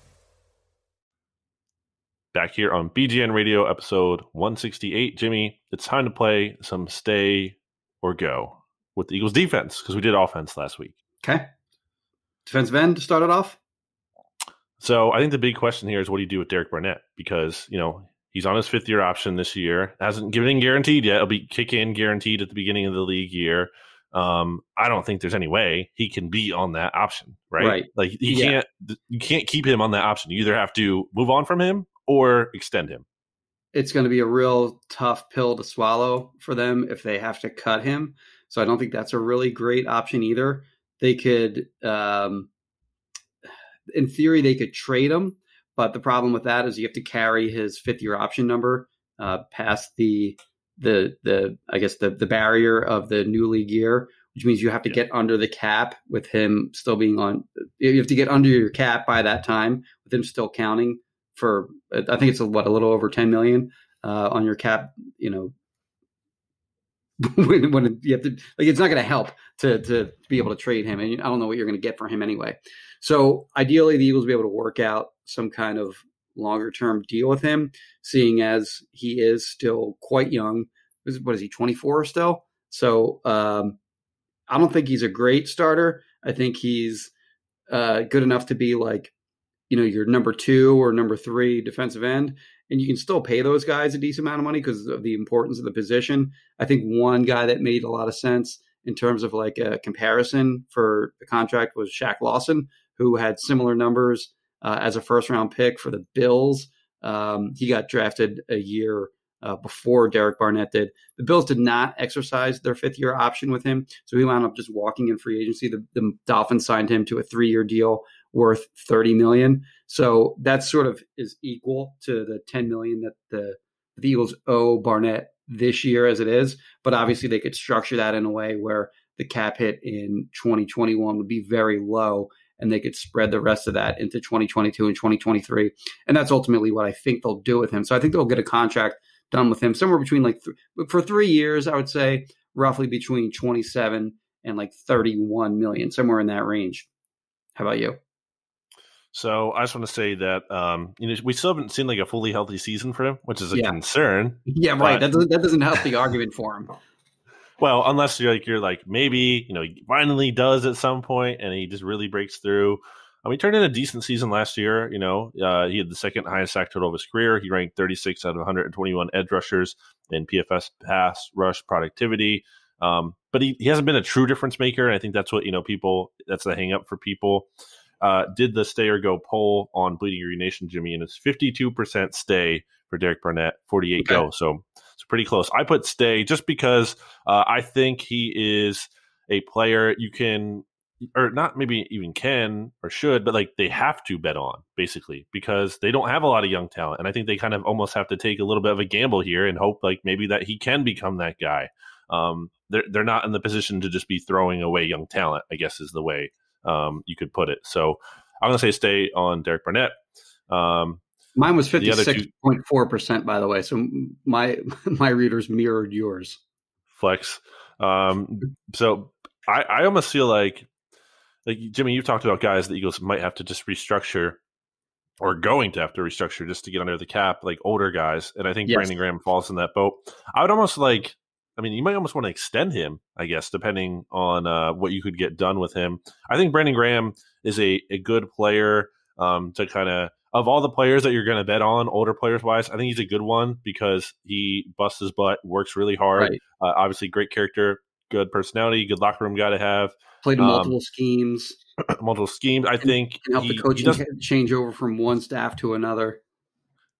Back here on BGN Radio, episode 168. Jimmy, it's time to play some stay or go with the Eagles defense because we did offense last week. Okay. Defensive end to start it off? So I think the big question here is what do you do with Derek Barnett? Because, you know, he's on his fifth year option this year. Hasn't given in guaranteed yet. It'll be kick in guaranteed at the beginning of the league year. Um, I don't think there's any way he can be on that option, right? Right. Like you yeah. can't you can't keep him on that option. You either have to move on from him or extend him. It's going to be a real tough pill to swallow for them if they have to cut him. So I don't think that's a really great option either. They could um, in theory, they could trade him, but the problem with that is you have to carry his fifth year option number uh, past the the the I guess the the barrier of the new league year, which means you have to yeah. get under the cap with him still being on. You have to get under your cap by that time with him still counting for. I think it's a, what a little over ten million. uh, on your cap, you know, [LAUGHS] when, when you have to like it's not going to help to to be able to trade him and i don't know what you're going to get for him anyway so ideally the eagles will be able to work out some kind of longer term deal with him seeing as he is still quite young what is he 24 still so um, i don't think he's a great starter i think he's uh, good enough to be like you know your number two or number three defensive end and you can still pay those guys a decent amount of money because of the importance of the position. I think one guy that made a lot of sense in terms of like a comparison for the contract was Shaq Lawson, who had similar numbers uh, as a first round pick for the Bills. Um, he got drafted a year uh, before Derek Barnett did. The Bills did not exercise their fifth year option with him, so he wound up just walking in free agency. The, the Dolphins signed him to a three year deal worth 30 million. So that sort of is equal to the 10 million that the, the Eagles owe Barnett this year as it is. But obviously they could structure that in a way where the cap hit in 2021 would be very low and they could spread the rest of that into 2022 and 2023. And that's ultimately what I think they'll do with him. So I think they'll get a contract done with him somewhere between like th- for 3 years I would say roughly between 27 and like 31 million somewhere in that range. How about you? So I just want to say that um, you know we still haven't seen like a fully healthy season for him, which is a yeah. concern. Yeah, right. That doesn't that doesn't help the argument for him. Well, unless you're like you're like maybe you know he finally does at some point and he just really breaks through. I mean, he turned in a decent season last year. You know, uh, he had the second highest sack total of his career. He ranked 36 out of 121 edge rushers in PFF pass rush productivity. Um, but he, he hasn't been a true difference maker. And I think that's what you know people. That's the hang up for people uh, did the stay or go poll on Bleeding Green Nation, Jimmy, and it's 52% stay for Derek Barnett, 48 okay. go. So it's pretty close. I put stay just because uh, I think he is a player you can, or not maybe even can or should, but like they have to bet on basically because they don't have a lot of young talent. And I think they kind of almost have to take a little bit of a gamble here and hope like maybe that he can become that guy. Um, they're, they're not in the position to just be throwing away young talent, I guess is the way um, you could put it. So I'm going to say stay on Derek Barnett. Um, Mine was 56.4 percent, by the way. So my [LAUGHS] my readers mirrored yours. Flex. Um, so I, I almost feel like like Jimmy, you've talked about guys the Eagles might have to just restructure or going to have to restructure just to get under the cap, like older guys. And I think yes. Brandon Graham falls in that boat. I would almost like I mean, you might almost want to extend him, I guess, depending on uh, what you could get done with him. I think Brandon Graham is a, a good player um, to kind of, of all the players that you're going to bet on, older players wise, I think he's a good one because he busts his butt, works really hard. Right. Uh, obviously, great character, good personality, good locker room guy to have. Played um, multiple schemes. [CLEARS THROAT] multiple schemes. I think can help he, the coaching change over from one staff to another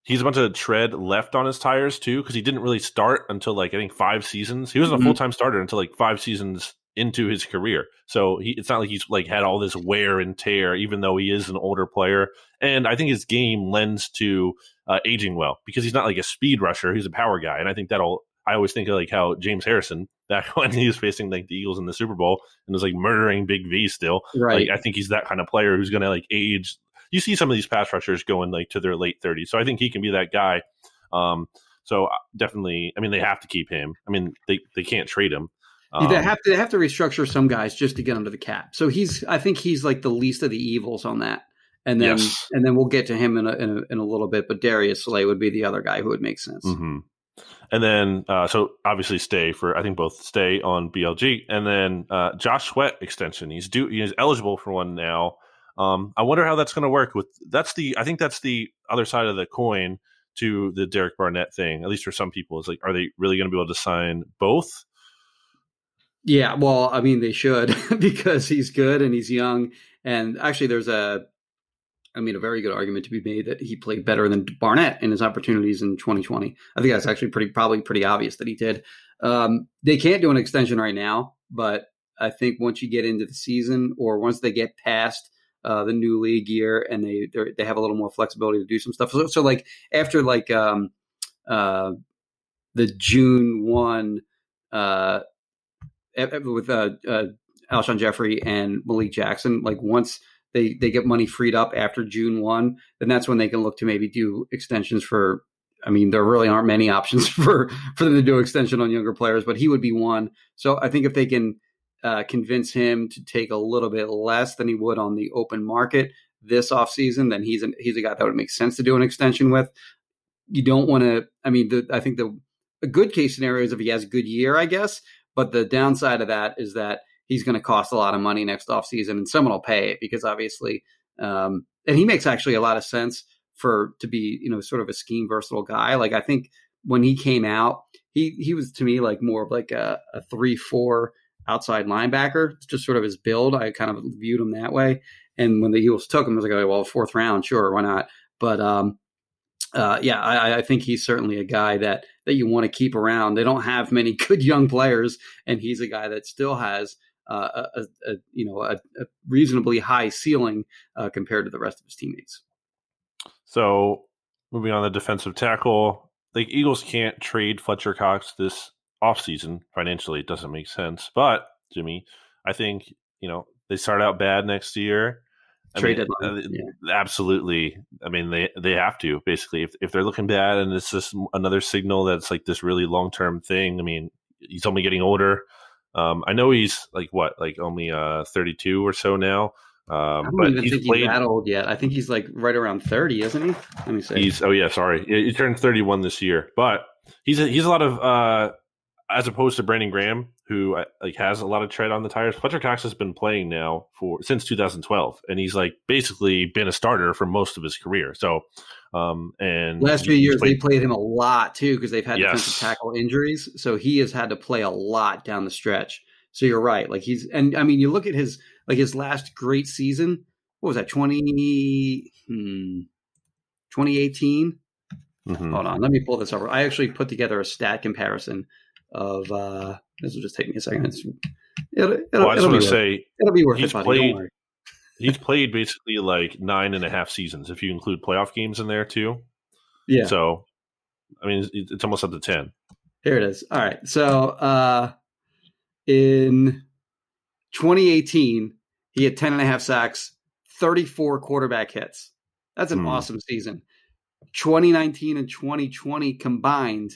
he's a bunch of tread left on his tires too because he didn't really start until like I think five seasons. He wasn't mm-hmm. a full time starter until like five seasons into his career. So he, it's not like he's like had all this wear and tear, even though he is an older player. And I think his game lends to uh, aging well because he's not like a speed rusher; he's a power guy. And I think that'll. I always think of like how James Harrison [LAUGHS] back when he was facing like the Eagles in the Super Bowl and was like murdering Big V still. Right. Like, I think he's that kind of player who's going to like age you see some of these pass rushers going like to their late 30s. So I think he can be that guy. Um, so uh, definitely, I mean, they have to keep him. I mean, they, they can't trade him. Um, they have to they have to restructure some guys just to get under the cap. So he's I think he's like the least of the evils on that. And then yes. and then we'll get to him in a, in a, in a little bit. But Darius Slay would be the other guy who would make sense. Mm-hmm. And then uh, so obviously stay for I think both stay on BLG and then uh, Josh Sweat extension. He's due. He's eligible for one now. Um, I wonder how that's going to work. With that's the I think that's the other side of the coin to the Derek Barnett thing. At least for some people, is like, are they really going to be able to sign both? Yeah, well, I mean, they should [LAUGHS] because he's good and he's young. And actually, there's a, I mean, a very good argument to be made that he played better than Barnett in his opportunities in 2020. I think that's actually pretty, probably pretty obvious that he did. Um, they can't do an extension right now, but I think once you get into the season or once they get past uh, the new league year, and they they have a little more flexibility to do some stuff. So, so like after like um, uh, the June one uh, with uh, uh, Alshon Jeffery and Malik Jackson, like once they they get money freed up after June one, then that's when they can look to maybe do extensions for I mean, there really aren't many [LAUGHS] options for for them to do extension on younger players, but he would be one. So I think if they can uh, convince him to take a little bit less than he would on the open market this offseason, then he's an, he's a guy that would make sense to do an extension with. You don't want to. I mean, the, I think the a good case scenario is if he has a good year, I guess. But the downside of that is that he's going to cost a lot of money next offseason, and someone will pay it because obviously, um, and he makes actually a lot of sense for to be you know sort of a scheme versatile guy. Like I think when he came out, he he was to me like more of like a, a three four outside linebacker. It's just sort of his build. I kind of viewed him that way. And when the Eagles took him, I was like, oh, well, fourth round, sure, why not? But um, uh, yeah, I, I, think he's certainly a guy that that you want to keep around. They don't have many [LAUGHS] good young players, and he's a guy that still has uh, a, a, you know a, a reasonably high ceiling uh, compared to the rest of his teammates. So moving on the defensive tackle, the Eagles can't trade Fletcher Cox this offseason. Financially, it doesn't make sense. But Jimmy, I think you know they start out bad next year. I Trade mean. Uh, yeah. Absolutely. I mean, they they have to basically if if they're looking bad and it's just another signal that's like this really long term thing. I mean, he's only getting older. Um, I know he's like what, like only uh 32 or so now. Um, I don't but even he's think played, he's that old yet. I think he's like right around thirty, isn't he? Let me say. He's oh yeah, sorry, he, he turned thirty one this year, but he's a, he's a lot of uh, as opposed to Brandon Graham, who uh, like has a lot of tread on the tires. Fletcher Cox has been playing now for since 2012, and he's like basically been a starter for most of his career. So, um, and last few years played, they played him a lot too because they've had yes. defensive tackle injuries, so he has had to play a lot down the stretch. So you're right, like he's and I mean you look at his like his last great season. What was that? Twenty hmm, 2018. Mm-hmm. Hold on, let me pull this over. I actually put together a stat comparison of. uh This will just take me a second. It's, it'll, it'll, well, I just want to say it'll be worth he's it. Played, [LAUGHS] he's played basically like nine and a half seasons if you include playoff games in there too. Yeah. So, I mean, it's almost up to ten. Here it is. All right. So, uh in 2018, he had 10 and a half sacks, 34 quarterback hits. That's an mm. awesome season. 2019 and 2020 combined,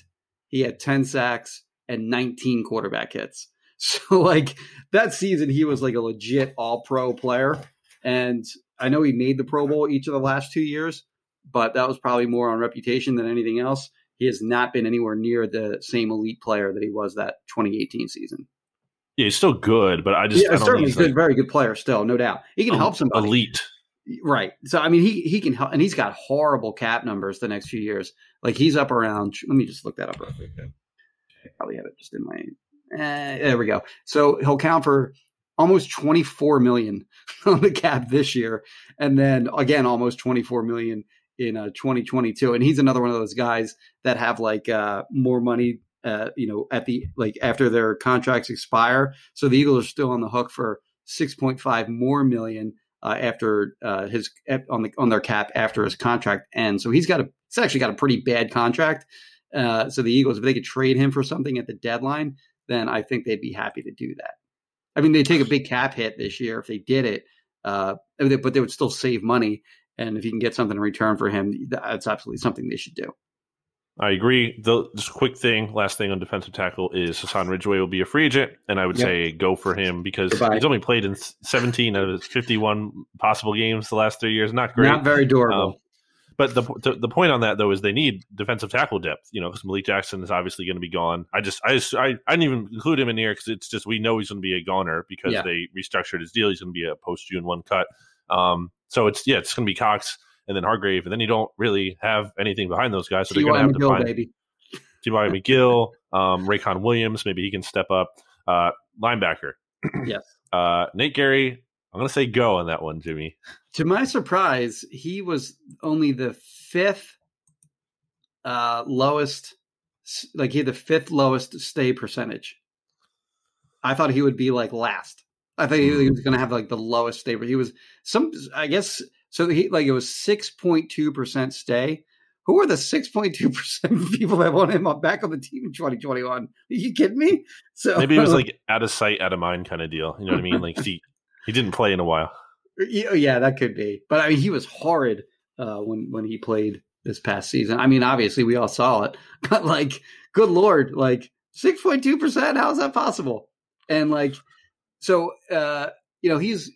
he had 10 sacks and 19 quarterback hits. [LAUGHS] So, like that season, he was like a legit all pro player. And I know he made the Pro Bowl each of the last two years, but that was probably more on reputation than anything else. He has not been anywhere near the same elite player that he was that 2018 season. Yeah, he's still good, but I just yeah, I certainly he's a very good player still, no doubt. He can um, help somebody. Elite. Right. So I mean he he can help and he's got horrible cap numbers the next few years. Like he's up around let me just look that up real quick. Probably have it just in my eh, there we go. So he'll count for almost 24 million [LAUGHS] on the cap this year and then again almost 24 million in uh, 2022 and he's another one of those guys that have like uh, more money uh, you know, at the like after their contracts expire. So the Eagles are still on the hook for 6.5 more million uh, after uh, his on the on their cap after his contract ends. So he's got a he's actually got a pretty bad contract. Uh, so the Eagles, if they could trade him for something at the deadline, then I think they'd be happy to do that. I mean, they take a big cap hit this year if they did it, uh, but they would still save money. And if you can get something in return for him, that's absolutely something they should do. I agree. The just quick thing, last thing on defensive tackle is Hassan Ridgeway will be a free agent, and I would yep. say go for him because Goodbye. he's only played in 17 out of his 51 possible games the last three years. Not great. Not very durable. Um, but the, the, the point on that though is they need defensive tackle depth. You know, because Malik Jackson is obviously going to be gone. I just I just I, I didn't even include him in here because it's just we know he's going to be a goner because yeah. they restructured his deal. He's going to be a post June one cut. Um, so it's yeah, it's going to be Cox and then Hargrave, and then you don't really have anything behind those guys. So they're going to have to find. Baby. T.Y. McGill, um, Raequan Williams, maybe he can step up. Uh, linebacker. yes. Uh, Nate Gerry, I'm going to say go on that one, Jimmy. To my surprise, he was only the fifth uh, lowest, like he had the fifth lowest stay percentage. I thought he would be like last. I thought he was mm. going to have like the lowest stay. But he was some, I guess, so he like it was six point two percent stay, who are the 6.2% people that want him back on the team in 2021? Are you kidding me? So maybe it was [LAUGHS] like out of sight, out of mind kind of deal. You know what I mean? Like he, he didn't play in a while. Yeah, that could be. But I mean, he was horrid uh, when when he played this past season. I mean, obviously we all saw it, [LAUGHS] but like, good lord, like six point two percent. How is that possible? And like, so uh, you know, he's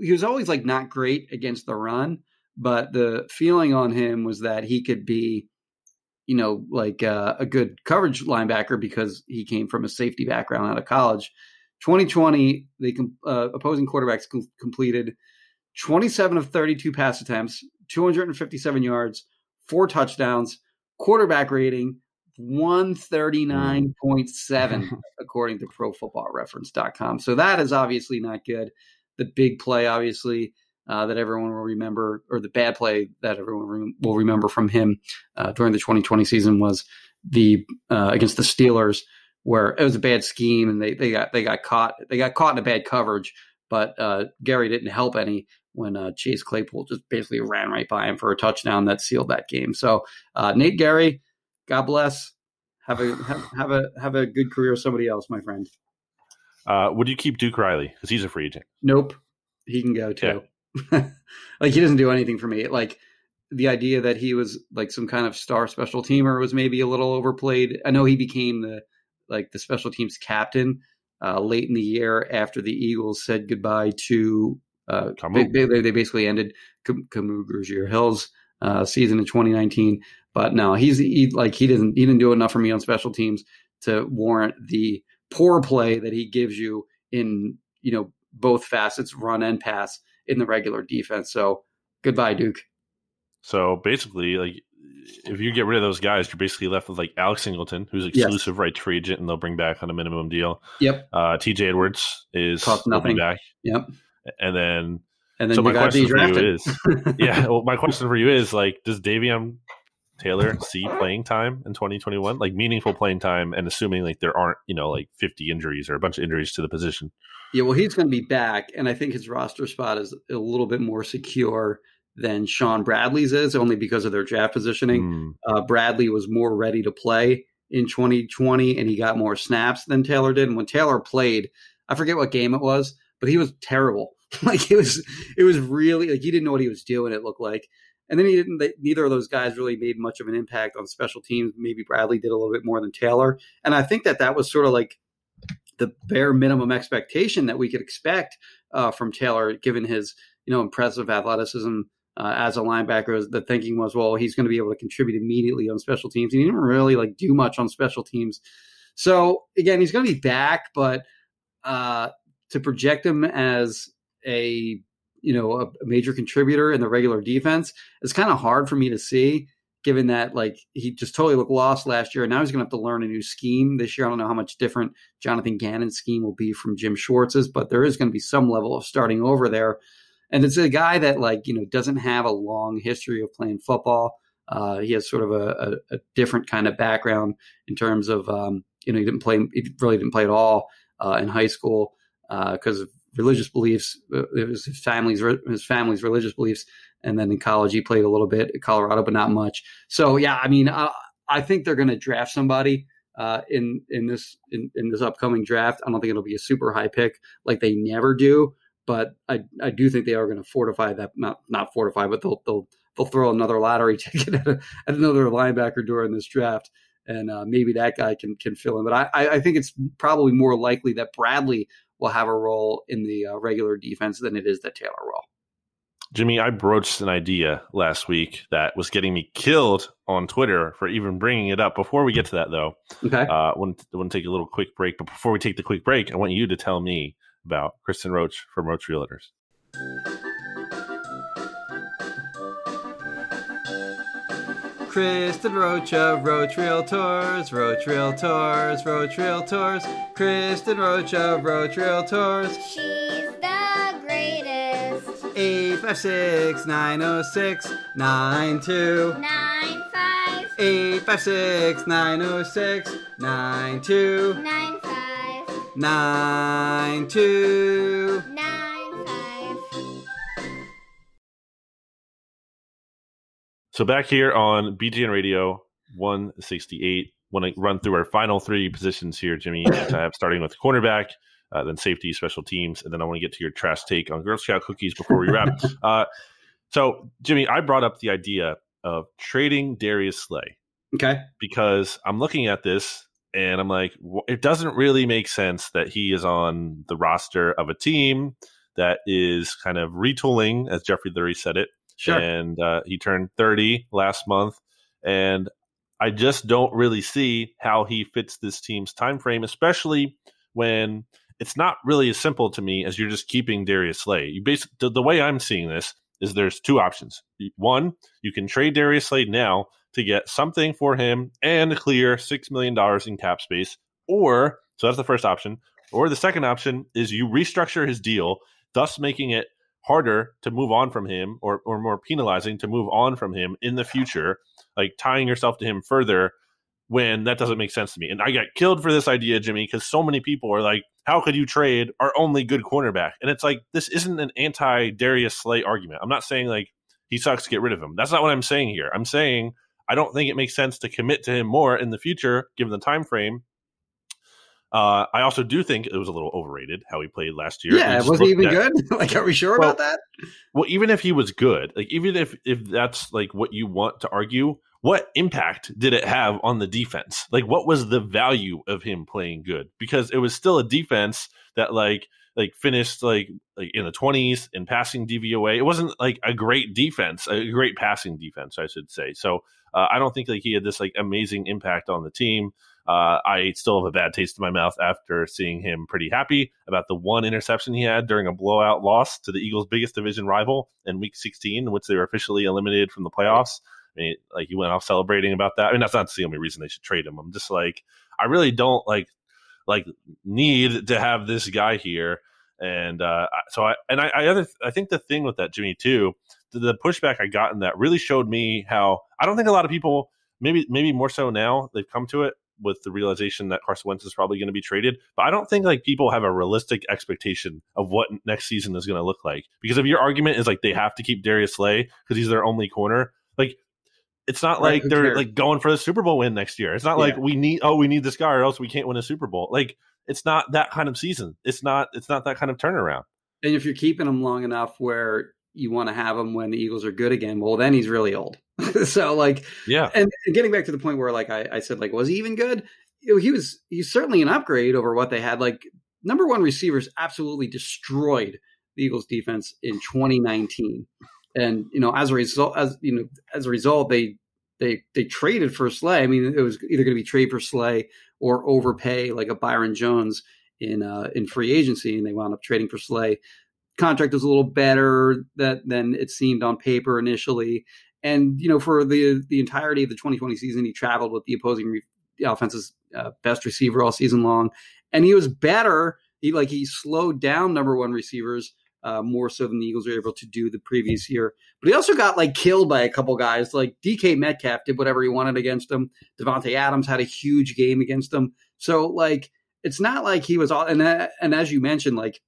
he was always like not great against the run, but the feeling on him was that he could be, you know, like uh, a good coverage linebacker because he came from a safety background out of college. 2020, the uh, opposing quarterbacks com- completed 27 of 32 pass attempts, 257 yards, four touchdowns, quarterback rating 139.7 [LAUGHS] according to profootballreference.com. So that is obviously not good. The big play obviously uh, that everyone will remember or the bad play that everyone re- will remember from him uh, during the 2020 season was the uh, against the Steelers where it was a bad scheme and they, they got they got caught they got caught in a bad coverage but uh, Gerry didn't help any when uh, Chase Claypool just basically ran right by him for a touchdown that sealed that game. So uh, Nate Gerry, God bless. Have a have, have, a have a good career. With somebody else, my friend. Uh, would you keep Duke Riley because he's a free agent? Nope, he can go too. Yeah. [LAUGHS] like he doesn't do anything for me. Like the idea that he was like some kind of star special teamer was maybe a little overplayed. I know he became the like the special teams captain uh, late in the year after the Eagles said goodbye to uh, they, they, they, basically ended Grugier Hill's uh, season in 2019. But no, he's he, like he didn't he didn't do enough for me on special teams to warrant the poor play that he gives you in you know both facets, run and pass in the regular defense. So goodbye, Duke. So basically, like if you get rid of those guys, you're basically left with like Alex Singleton, who's exclusive yes. right free agent, and they'll bring back on a minimum deal. Yep. Uh, T.J. Edwards is Cost nothing. back. Yep. And then, and then so my question for you is, yeah. [LAUGHS] Well, my question for you is like, does Davion Taylor see playing time in 2021, like meaningful playing time, and assuming like there aren't you know like 50 injuries or a bunch of injuries to the position? Yeah, well, he's going to be back, and I think his roster spot is a little bit more secure than Shaun Bradley's is, only because of their draft positioning. Mm. Uh, Bradley was more ready to play in 2020, and he got more snaps than Taylor did. And when Taylor played, I forget what game it was, but he was terrible. [LAUGHS] like it was, it was really like he didn't know what he was doing. It looked like, and then he didn't. They, neither of those guys really made much of an impact on special teams. Maybe Bradley did a little bit more than Taylor, and I think that that was sort of like the bare minimum expectation that we could expect uh, from Taylor, given his you know impressive athleticism uh, as a linebacker. The thinking was, well, he's going to be able to contribute immediately on special teams. He didn't really like do much on special teams. So again, he's going to be back, but uh, to project him as a you know a, major contributor in the regular defense is kind of hard for me to see given that like he just totally looked lost last year and now he's going to have to learn a new scheme this year i don't know how much different jonathan gannon's scheme will be from jim schwartz's but there is going to be some level of starting over there and it's a guy that like you know doesn't have a long history of playing football uh, he has sort of a, a, a, different kind of background in terms of um, you know he didn't play he really didn't play at all uh, in high school because uh, of religious beliefs. Uh, it was his family's his family's religious beliefs, and then in college he played a little bit at Colorado, but not much. So yeah, I mean, I, I think they're going to draft somebody uh, in in this in, in this upcoming draft. I don't think it'll be a super high pick like they never do, but I I do think they are going to fortify that not not fortify, but they'll they'll they'll throw another lottery [LAUGHS] ticket at, a, at another linebacker during this draft. And uh, maybe that guy can can fill in, but I, I think it's probably more likely that Bradley will have a role in the uh, regular defense than it is that Taylor will. Jimmy, I broached an idea last week that was getting me killed on Twitter for even bringing it up. Before we get to that, though, okay, uh, I want, to, want to take a little quick break. But before we take the quick break, I want you to tell me about Kristen Roach from Roach Realtors. Kristen Roach of Roach Realtors, Roach Realtors, Roach Realtors, Kristen Roach of Roach Realtors. She's the greatest. 856 906 92 95 856 906 92 95 92 So back here on BGN Radio 168, want to run through our final three positions here, Jimmy. [COUGHS] have starting with cornerback, uh, then safety, special teams, and then I want to get to your trash take on Girl Scout cookies before we wrap. [LAUGHS] uh, so, Jimmy, I brought up the idea of trading Darius Slay Okay. because I'm looking at this and I'm like, it doesn't really make sense that he is on the roster of a team that is kind of retooling, as Jeffrey Lurie said it. Sure. And uh, he turned 30 last month. And I just don't really see how he fits this team's time frame, especially when it's not really as simple to me as you're just keeping Darius Slay. You basically the, the way I'm seeing this is there's two options. One, you can trade Darius Slade now to get something for him and clear six million dollars in cap space, or so that's the first option. Or the second option is you restructure his deal, thus making it harder to move on from him or, or more penalizing to move on from him in the future, like tying yourself to him further when that doesn't make sense to me. And I got killed for this idea, Jimmy, because so many people are like, how could you trade our only good cornerback? And it's like, this isn't an anti Darius Slay argument. I'm not saying like he sucks, get rid of him. That's not what I'm saying here. I'm saying I don't think it makes sense to commit to him more in the future, given the time frame. Uh, I also do think it was a little overrated how he played last year. yeah, was he even at- good? [LAUGHS] like, are we sure Well, about that? well, even if he was good, like even if if that's like what you want to argue, what impact did it have on the defense? Like what was the value of him playing good? Because it was still a defense that like like finished like like in the 20s in passing DVOA. It wasn't like a great defense, a great passing defense, I should say. So uh, I don't think like he had this like amazing impact on the team. Uh, I still have a bad taste in my mouth after seeing him pretty happy about the one interception he had during a blowout loss to the Eagles' biggest division rival in Week 16, in which they were officially eliminated from the playoffs. I mean, like he went off celebrating about that. I mean, that's not the only reason they should trade him. I'm just like, I really don't like like need to have this guy here. And uh, so I and I, I other I think the thing with that Jimmy too, the, the pushback I got in that really showed me how I don't think a lot of people maybe maybe more so now they've come to it with the realization that Carson Wentz is probably going to be traded. But I don't think like people have a realistic expectation of what next season is going to look like. Because if your argument is like they have to keep Darius Slay because he's their only corner, like it's not Right, like they're cares? like going for the Super Bowl win next year. It's not like we need oh we need this guy or else we can't win a Super Bowl. Like it's not that kind of season. It's not it's not that kind of turnaround. And if you're keeping him long enough where you want to have him when the Eagles are good again, well, then he's really old. [LAUGHS] so, like, Yeah. and and getting back to the point where, like, I, I said, like, was he even good? He was. He's certainly an upgrade over what they had. Like, number one receivers absolutely destroyed the Eagles' defense in 2019, and you know, as a result, as you know, as a result, they they they traded for Slay. I mean, it was either going to be trade for Slay or overpay like a Byron Jones in uh, in free agency, and they wound up trading for Slay. Contract was a little better that than it seemed on paper initially, and you know for the the entirety of the 2020 season, he traveled with the opposing re- the offense's uh, best receiver all season long, and he was better. He like he slowed down number one receivers uh, more so than the Eagles were able to do the previous year. But he also got like killed by a couple guys. Like DK Metcalf did whatever he wanted against him. Davante Adams had a huge game against him. So like it's not like he was all and uh, and as you mentioned, like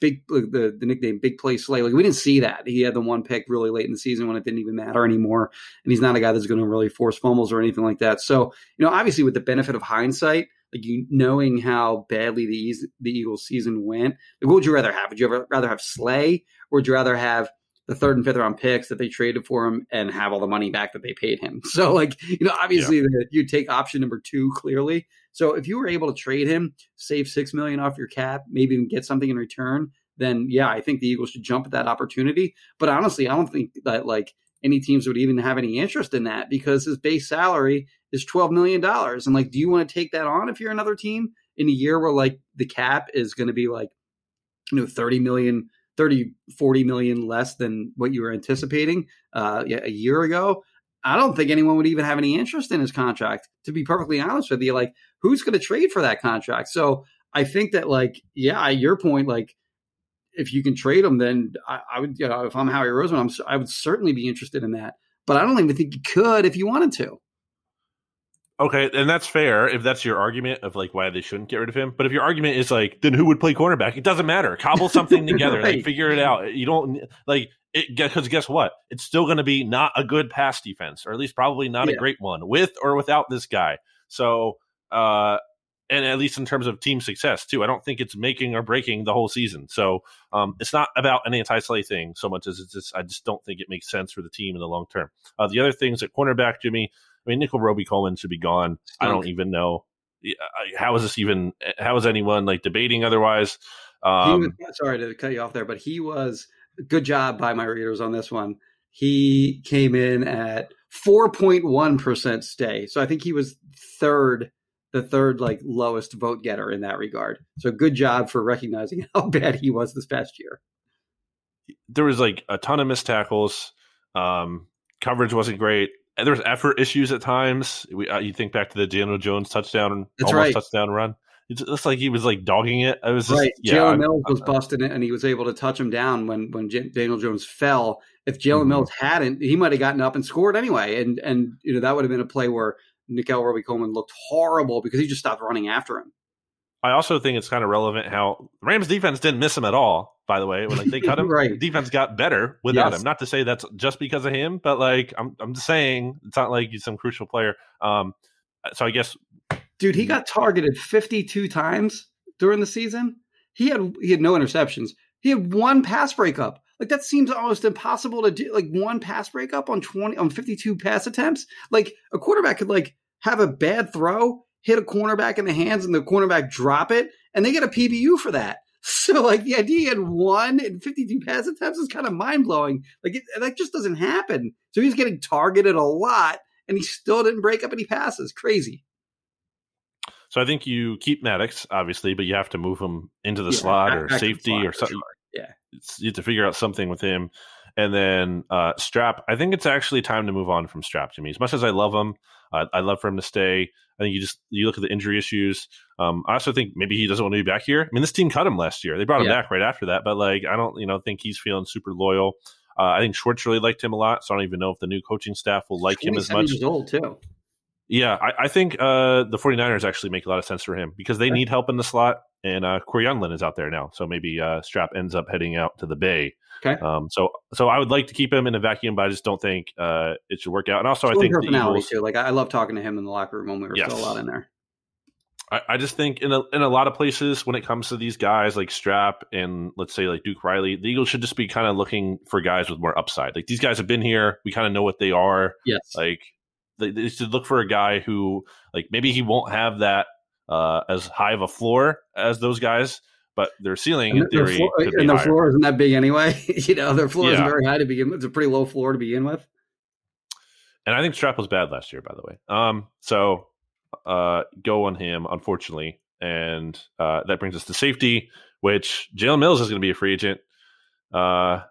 big the the nickname Big Play Slay. Like we didn't see that. He had the one pick really late in the season when it didn't even matter anymore. And he's not a guy that's going to really force fumbles or anything like that. So you know, obviously with the benefit of hindsight, like you knowing how badly the the Eagles season went, like what would you rather have? Would you ever rather have Slay or would you rather have the third and fifth round picks that they traded for him and have all the money back that they paid him? [LAUGHS] So like you know, obviously the, you take option number two clearly. So if you were able to trade him, save six million off your cap, maybe even get something in return, then yeah, I think the Eagles should jump at that opportunity. But honestly, I don't think that like any teams would even have any interest in that because his base salary is twelve million dollars. And like, do you want to take that on if you're another team in a year where like the cap is going to be like you know 30 million 30 40 million less than what you were anticipating uh a year ago? I don't think anyone would even have any interest in his contract to be perfectly honest with you. Like who's going to trade for that contract? So i think that like yeah your point like if you can trade him then i, I would you know if i'm howie roseman I'm, i would certainly be interested in that but i don't even think you could if you wanted to Okay, and that's fair if that's your argument of like why they shouldn't get rid of him. But if your argument is like, then who would play cornerback? It doesn't matter. Cobble something [LAUGHS] together, like figure it out. You don't like it because guess what? It's still going to be not a good pass defense, or at least probably not a great one, with or without this guy. So, uh, and at least in terms of team success too. I don't think it's making or breaking the whole season. So um, it's not about an anti-Slay thing so much as it's just I just don't think it makes sense for the team in the long term. Uh, the other things at cornerback, Jimmy. I mean, Nickell Robey-Coleman should be gone. I don't even know how is this even. How is anyone like debating otherwise? Um, was, sorry to cut you off there, but he was good job by my readers on this one. He came in at 4.1% stay. So I think he was third the third like lowest vote getter in that regard. So good job for recognizing how [LAUGHS] bad he was this past year. There was like a ton of missed tackles. Um, coverage wasn't great. And there was effort issues at times. We, uh, you think back to the Daniel Jones touchdown, That's almost right. touchdown run. It's just like he was like dogging it. I was just, right. Yeah, Jalen Mills was busting it, and he was able to touch him down when when J- Daniel Jones fell. If Jalen Mhm. Mills hadn't, he might have gotten up and scored anyway, and and you know that would have been a play where Nickell Robey-Coleman looked horrible because he just stopped running after him. I also think it's kind of relevant how Rams defense didn't miss him at all. By the way, when like they cut him, [LAUGHS] Right. defense got better without Yes. him. Not to say that's just because of him, but like I'm I'm just saying it's not like he's some crucial player. Um, so I guess Dude, he got targeted 52 times during the season. He had he had no interceptions. He had one pass breakup. Like that seems almost impossible to do. Like one pass breakup on 20 on 52 pass attempts. Like a quarterback could like have a bad throw, hit a cornerback in the hands, and the cornerback drop it, and they get a PBU for that. [LAUGHS] So like the idea he had one in 52 pass attempts is kind of mind blowing. Like it, that just doesn't happen. So he's getting targeted a lot, and he still didn't break up any passes. Crazy. so. I think you keep Maddox obviously, but you have to move him into the Yeah, slot or back to the safety slot or something. sure. Yeah. It's, you have to figure out something with him. And then uh, Strap, I think it's actually time to move on from Strap to me. As much as I love him, uh, I'd love for him to stay. I think you just you look at the injury issues. Um, I also think maybe he doesn't want to be back here. I mean, this team cut him last year. They brought him Yeah. back right after that, but like I don't, you know, think he's feeling super loyal. Uh, I think Schwartz really liked him a lot, so I don't even know if the new coaching staff will like him as much. years old too. Yeah, I, I think uh, the 49ers actually make a lot of sense for him because they need help in the slot, and uh, Cory Undlin is out there now. So maybe uh, Strap ends up heading out to the Bay. Okay. Um, so so I would like to keep him in a vacuum, but I just don't think uh, it should work out. And also, I think the personality Eagles. too. Like I, I love talking to him in the locker room when we were Yes. still a lot in there. I, I just think in a in a lot of places when it comes to these guys like Strap and let's say like Duke Riley, the Eagles should just be kind of looking for guys with more upside. Like these guys have been here, we kind of know what they are. Yes. Like they, they should look for a guy who like maybe he won't have that uh, as high of a floor as those guys, but their ceiling in and their theory floor, and their higher. floor isn't that big anyway. [LAUGHS] you know, their floor isn't very high to begin with. It's a pretty low floor to begin with. And I think Strap was bad last year, by the way. Um, so uh, go on him, unfortunately, and uh, that brings us to safety, which Jalen Mills is going to be a free agent. Uh,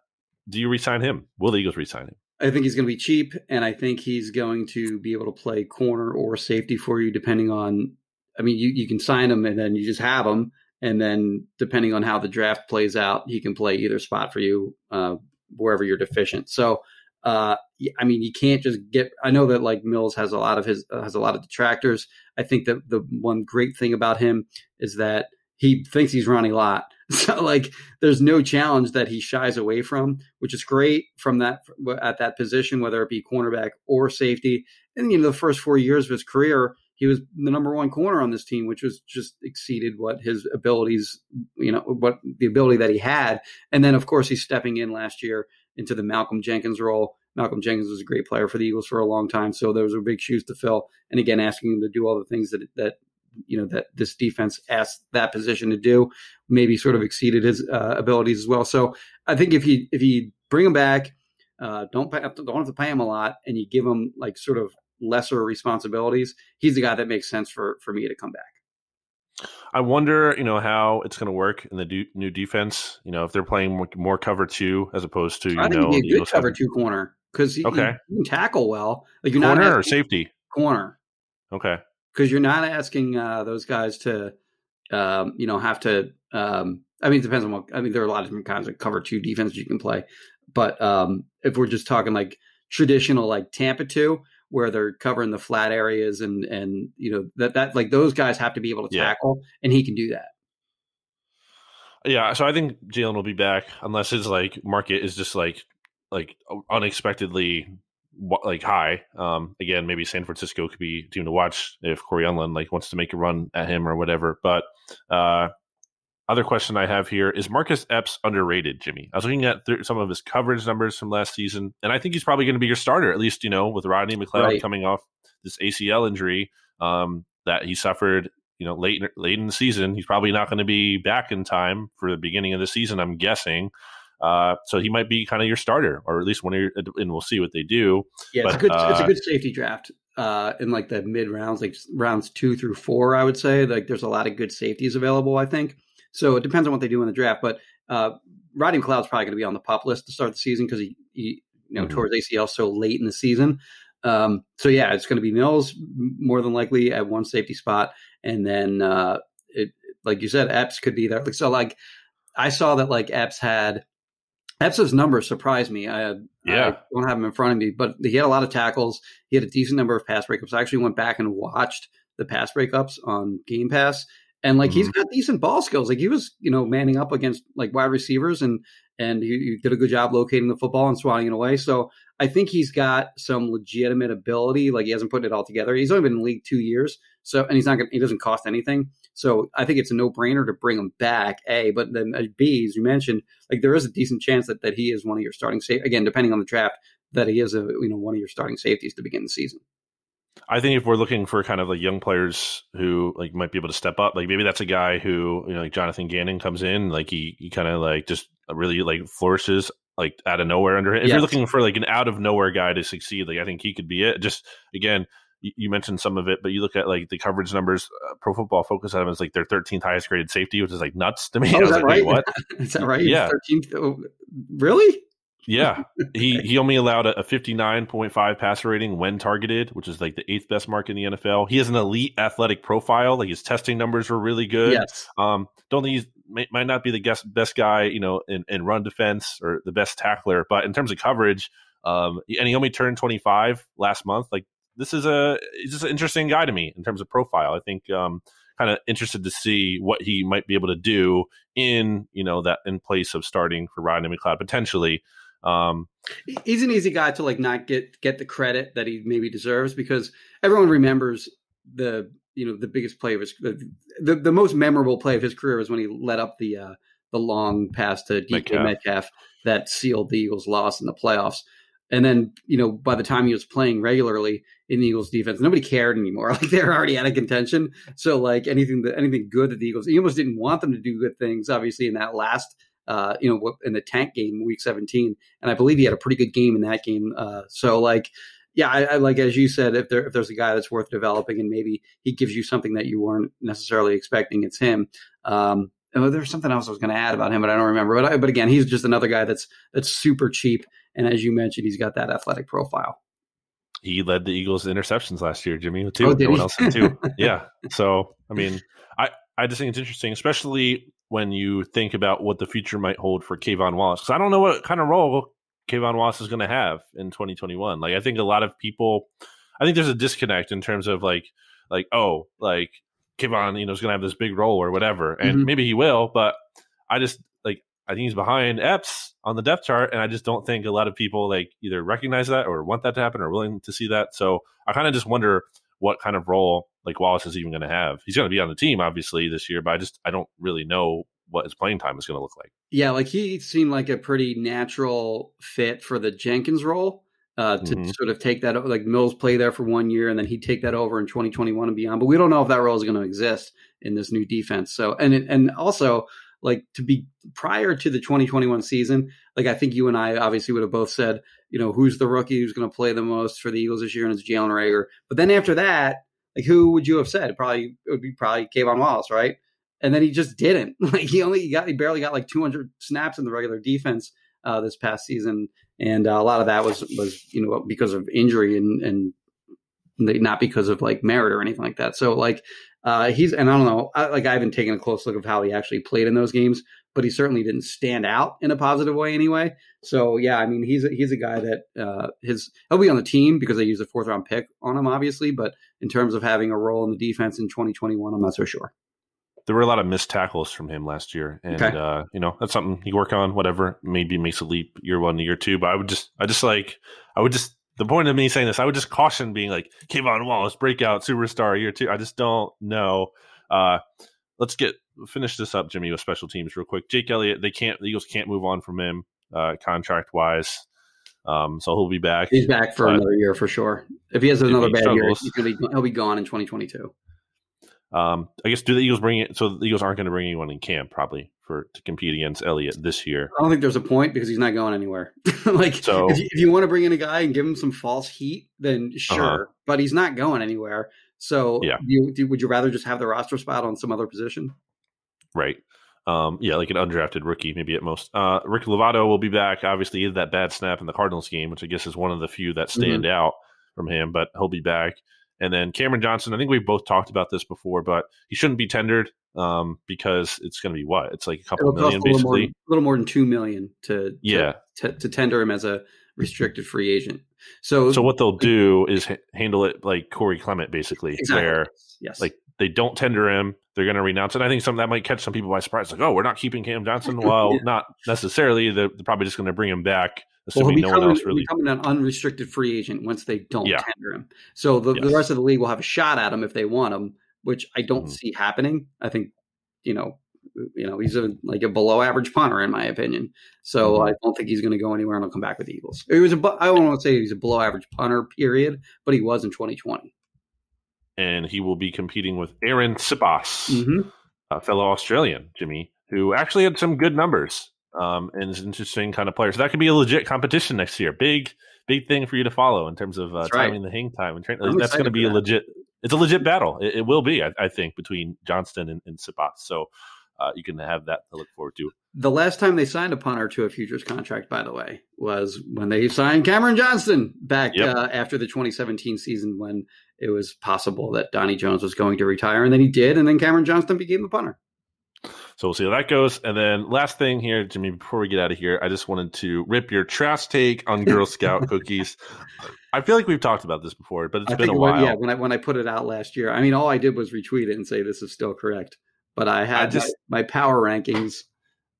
do you resign him? Will the Eagles resign him? I think he's going to be cheap, and I think he's going to be able to play corner or safety for you, depending on. I mean, you, you can sign him, and then you just have him, and then depending on how the draft plays out, he can play either spot for you uh, wherever you're deficient. So, uh, I mean, you can't just get. I know that like Mills has a lot of his uh, has a lot of detractors. I think that the one great thing about him is that he thinks he's Ronnie Lott. [LAUGHS] So like, there's no challenge that he shies away from, which is great from that at that position, whether it be cornerback or safety. And you know, the first four years of his career, he was the number one corner on this team, which was just exceeded what his abilities, you know, what the ability that he had. And then of course he's stepping in last year into the Malcolm Jenkins role. Malcolm Jenkins was a great player for the Eagles for a long time, so those were big shoes to fill. And again, asking him to do all the things that that you know that this defense asked that position to do, maybe sort of exceeded his uh, abilities as well. So I think if you if you bring him back, uh, don't pay, don't have to pay him a lot, and you give him like sort of lesser responsibilities, he's the guy that makes sense for for me to come back. I wonder, you know, how it's going to work in the new defense. You know, if they're playing more, more cover two as opposed to you I think know he'd be a good cover two corner because he, Okay. he can tackle well. Like you're corner not or safety. corner. Okay. because you're not asking uh, those guys to, um, you know, have to. Um, I mean, it depends on what. I mean, there are a lot of different kinds of cover two defenses you can play, but um, if we're just talking like traditional like Tampa two, where they're covering the flat areas and and you know that that like those guys have to be able to Yeah. tackle, and he can do that. Yeah, so I think Jalen will be back unless his like market is just like like unexpectedly like high. Um, again, maybe San Francisco could be team to watch if Cory Undlin like wants to make a run at him or whatever. But uh, other question I have here is Marcus Epps underrated, Jimmy? I was looking at th- some of his coverage numbers from last season, and I think he's probably going to be your starter, at least, you know, with Rodney McLeod Right. coming off this ACL injury um, that he suffered, you know, late late in the season. He's probably not going to be back in time for the beginning of the season, I'm guessing. Uh, so he might be kind of your starter, or at least one of your, and we'll see what they do. Yeah, it's a good it's a uh, good safety draft uh, in like the mid rounds, like rounds two through four. I would say like there's a lot of good safeties available. I think so. It depends on what they do in the draft, but uh, Rodney McLeod's probably going to be on the PUP list to start the season because he, he you know Mhm. tore his ACL so late in the season. Um, so yeah, it's going to be Mills more than likely at one safety spot, and then uh, it like you said, Epps could be there. So like I saw that like Epps had Epps' numbers surprised me. I, Yeah. I don't have him in front of me, but he had a lot of tackles. He had a decent number of pass breakups. I actually went back and watched the pass breakups on Game Pass, and like he's got decent ball skills. Like he was, you know, manning up against like wide receivers, and and he, he did a good job locating the football and swatting it away. So I think he's got some legitimate ability. Like he hasn't put it all together. He's only been in the league two years, so and he's not to He doesn't cost anything. So I think it's a no brainer to bring him back. A, but then uh, B, as you mentioned, like there is a decent chance that, that he is one of your starting safe again, depending on the draft, that he is a you know one of your starting safeties to begin the season. I think if we're looking for kind of like young players who like might be able to step up, like maybe that's a guy who you know like Jonathan Gannon comes in, like he he kind of like just really like flourishes like out of nowhere under him. If you're looking for like an out of nowhere guy to succeed, like I think he could be it. Just again, you, mentioned some of it, but you look at like the coverage numbers. Uh, Pro Football Focus had him is like their 13th highest graded safety, which is like nuts to me. [LAUGHS] Oh, is that like, right? what? [LAUGHS] is that right? Yeah. thirteenth. Oh, really? Yeah, [LAUGHS] he he only allowed a, a 59.5 passer rating when targeted, which is like the eighth best mark in the NFL. He has an elite athletic profile. Like his testing numbers were really good. Yes. Um, don't think he's may, might not be the guess, best guy, you know, in, in run defense or the best tackler, but in terms of coverage, um, and he only turned 25 last month. Like this is a he's just an interesting guy to me in terms of profile. I think um, kind of interested to see what he might be able to do in you know that in place of starting for Rodney McLeod potentially. Um, he's an easy guy to like not get get the credit that he maybe deserves because everyone remembers the you know the biggest play of his the, the most memorable play of his career was when he let up the uh the long pass to DK Metcalf. Metcalf, that sealed the Eagles' loss in the playoffs. And then, you know, by the time he was playing regularly in the Eagles defense, nobody cared anymore. [LAUGHS] Like they were already out of contention. So like anything that anything good that the Eagles, he almost didn't want them to do good things. Obviously, in that last, uh, you know, in the tank game, week seventeen, and I believe he had a pretty good game in that game. Uh, so like, yeah, I, I like as you said, if there if there's a guy that's worth developing, and maybe he gives you something that you weren't necessarily expecting, it's him. Um, oh, there's something else I was going to add about him, but I don't remember. But I, but again, he's just another guy that's that's super cheap, and as you mentioned, he's got that athletic profile. he led the Eagles interceptions last year, Jimmy, too. Oh, did no one else did too. [LAUGHS] yeah. So, I mean, I, I just think it's interesting, especially when you think about what the future might hold for K'Von Wallace. Because I don't know what kind of role K'Von Wallace is going to have in 2021. Like, I think a lot of people, I think there's a disconnect in terms of like, like, oh, like K'Von, you know, is going to have this big role or whatever. And Mhm. maybe he will, but I just, like, I think he's behind Epps on the depth chart, and I just don't think a lot of people like either recognize that or want that to happen or willing to see that. So I kind of just wonder what kind of role like Wallace is even going to have. He's going to be on the team obviously this year, but I just I don't really know what his playing time is going to look like. Yeah, like he seemed like a pretty natural fit for the Jenkins role. Uh, to Mhm. sort of take that, like Mills play there for one year, and then he'd take that over in 2021 and beyond. But we don't know if that role is going to exist in this new defense. So, and it, and also, like to be prior to the 2021 season, like I think you and I obviously would have both said, you know, who's the rookie who's going to play the most for the Eagles this year, and it's Jalen Reagor. But then after that, like who would you have said? Probably it would be probably K'Von Wallace, right? And then he just didn't. [LAUGHS] Like he only got he barely got like 200 snaps in the regular defense uh, this past season, and uh, a lot of that was was you know because of injury and and not because of like merit or anything like that. So like uh, he's and I don't know, I, like I haven't taken a close look of how he actually played in those games, but he certainly didn't stand out in a positive way anyway. So yeah, I mean he's a, he's a guy that uh, his he'll be on the team because they use a fourth round pick on him, obviously. But in terms of having a role in the defense in 2021, I'm not so sure. There were a lot of missed tackles from him last year, and Okay. uh, you know that's something you work on. Whatever, maybe makes a leap year one to year two. But I would just, I just like, I would just the point of me saying this, I would just caution being like K'Von Wallace, breakout superstar year two. I just don't know. Uh, let's get finish this up, Jimmy, with special teams real quick. Jake Elliott, they can't, the Eagles can't move on from him uh, contract wise. Um, so he'll be back. He's back for But- another year for sure. If he has another he bad year, struggles- he's gonna be, he'll be gone in 2022. Um, I guess do the Eagles bring it? So the Eagles aren't going to bring anyone in camp probably for to compete against Elliott this year. I don't think there's a point because he's not going anywhere. [LAUGHS] like, So- if, you, if you want to bring in a guy and give him some false heat, then sure, Uh-huh. but he's not going anywhere. So, Yeah. do you, do, would you rather just have the roster spot on some other position? Right. Um, yeah, like an undrafted rookie, maybe at most. Uh, Rick Lovato will be back. Obviously, he had that bad snap in the Cardinals game, which I guess is one of the few that stand out from him, but he'll be back. And then Cameron Johnston, I think we've both talked about this before, but he shouldn't be tendered um, because it's going to be what? It's like a couple million, a little more, basically. a little more than two million to, to Yeah. to, to tender him as a restricted free agent. So, So what they'll do is ha- handle it like Corey Clement, basically, exactly, where yes, like they don't tender him. They're going to renounce it. I think some that might catch some people by surprise. Like, oh, we're not keeping Cam Johnston. Well, [LAUGHS] Yeah. not necessarily. They're, they're probably just going to bring him back, well, assuming he'll no become, one else really. becoming an unrestricted free agent once they don't Yeah. tender him. So the, the rest of the league will have a shot at him if they want him, which I don't Mhm. see happening. I think you know, you know, he's a like a below average punter in my opinion. So Mhm. I don't think he's going to go anywhere and he'll come back with the Eagles. He was a I don't want to say he's a below average punter period, but he was in 2020. and he will be competing with Arryn Siposs, Mm-hmm. a fellow Australian, Jimmy, who actually had some good numbers um, and is an interesting kind of player. So that could be a legit competition next year. Big, big thing for you to follow in terms of uh, That's right. timing the hang time and train. I'm That's going to be a that. legit. It's a legit battle. It, it will be, I, I think, between Johnston and, and Siposs. So uh, you can have that to look forward to. The last time they signed a punter to a futures contract, by the way, was when they signed Cameron Johnston back Yep. uh, after the 2017 season when it was possible that Donnie Jones was going to retire, and then he did, and then Cameron Johnston became the punter. So we'll see how that goes. And then last thing here, Jimmy, before we get out of here, I just wanted to rip your trash take on Girl [LAUGHS] Scout cookies. I feel like we've talked about this before, but it's I been think a when, while. yeah, when I when I put it out last year, I mean, all I did was retweet it and say this is still correct. But I had I just- my, my power rankings,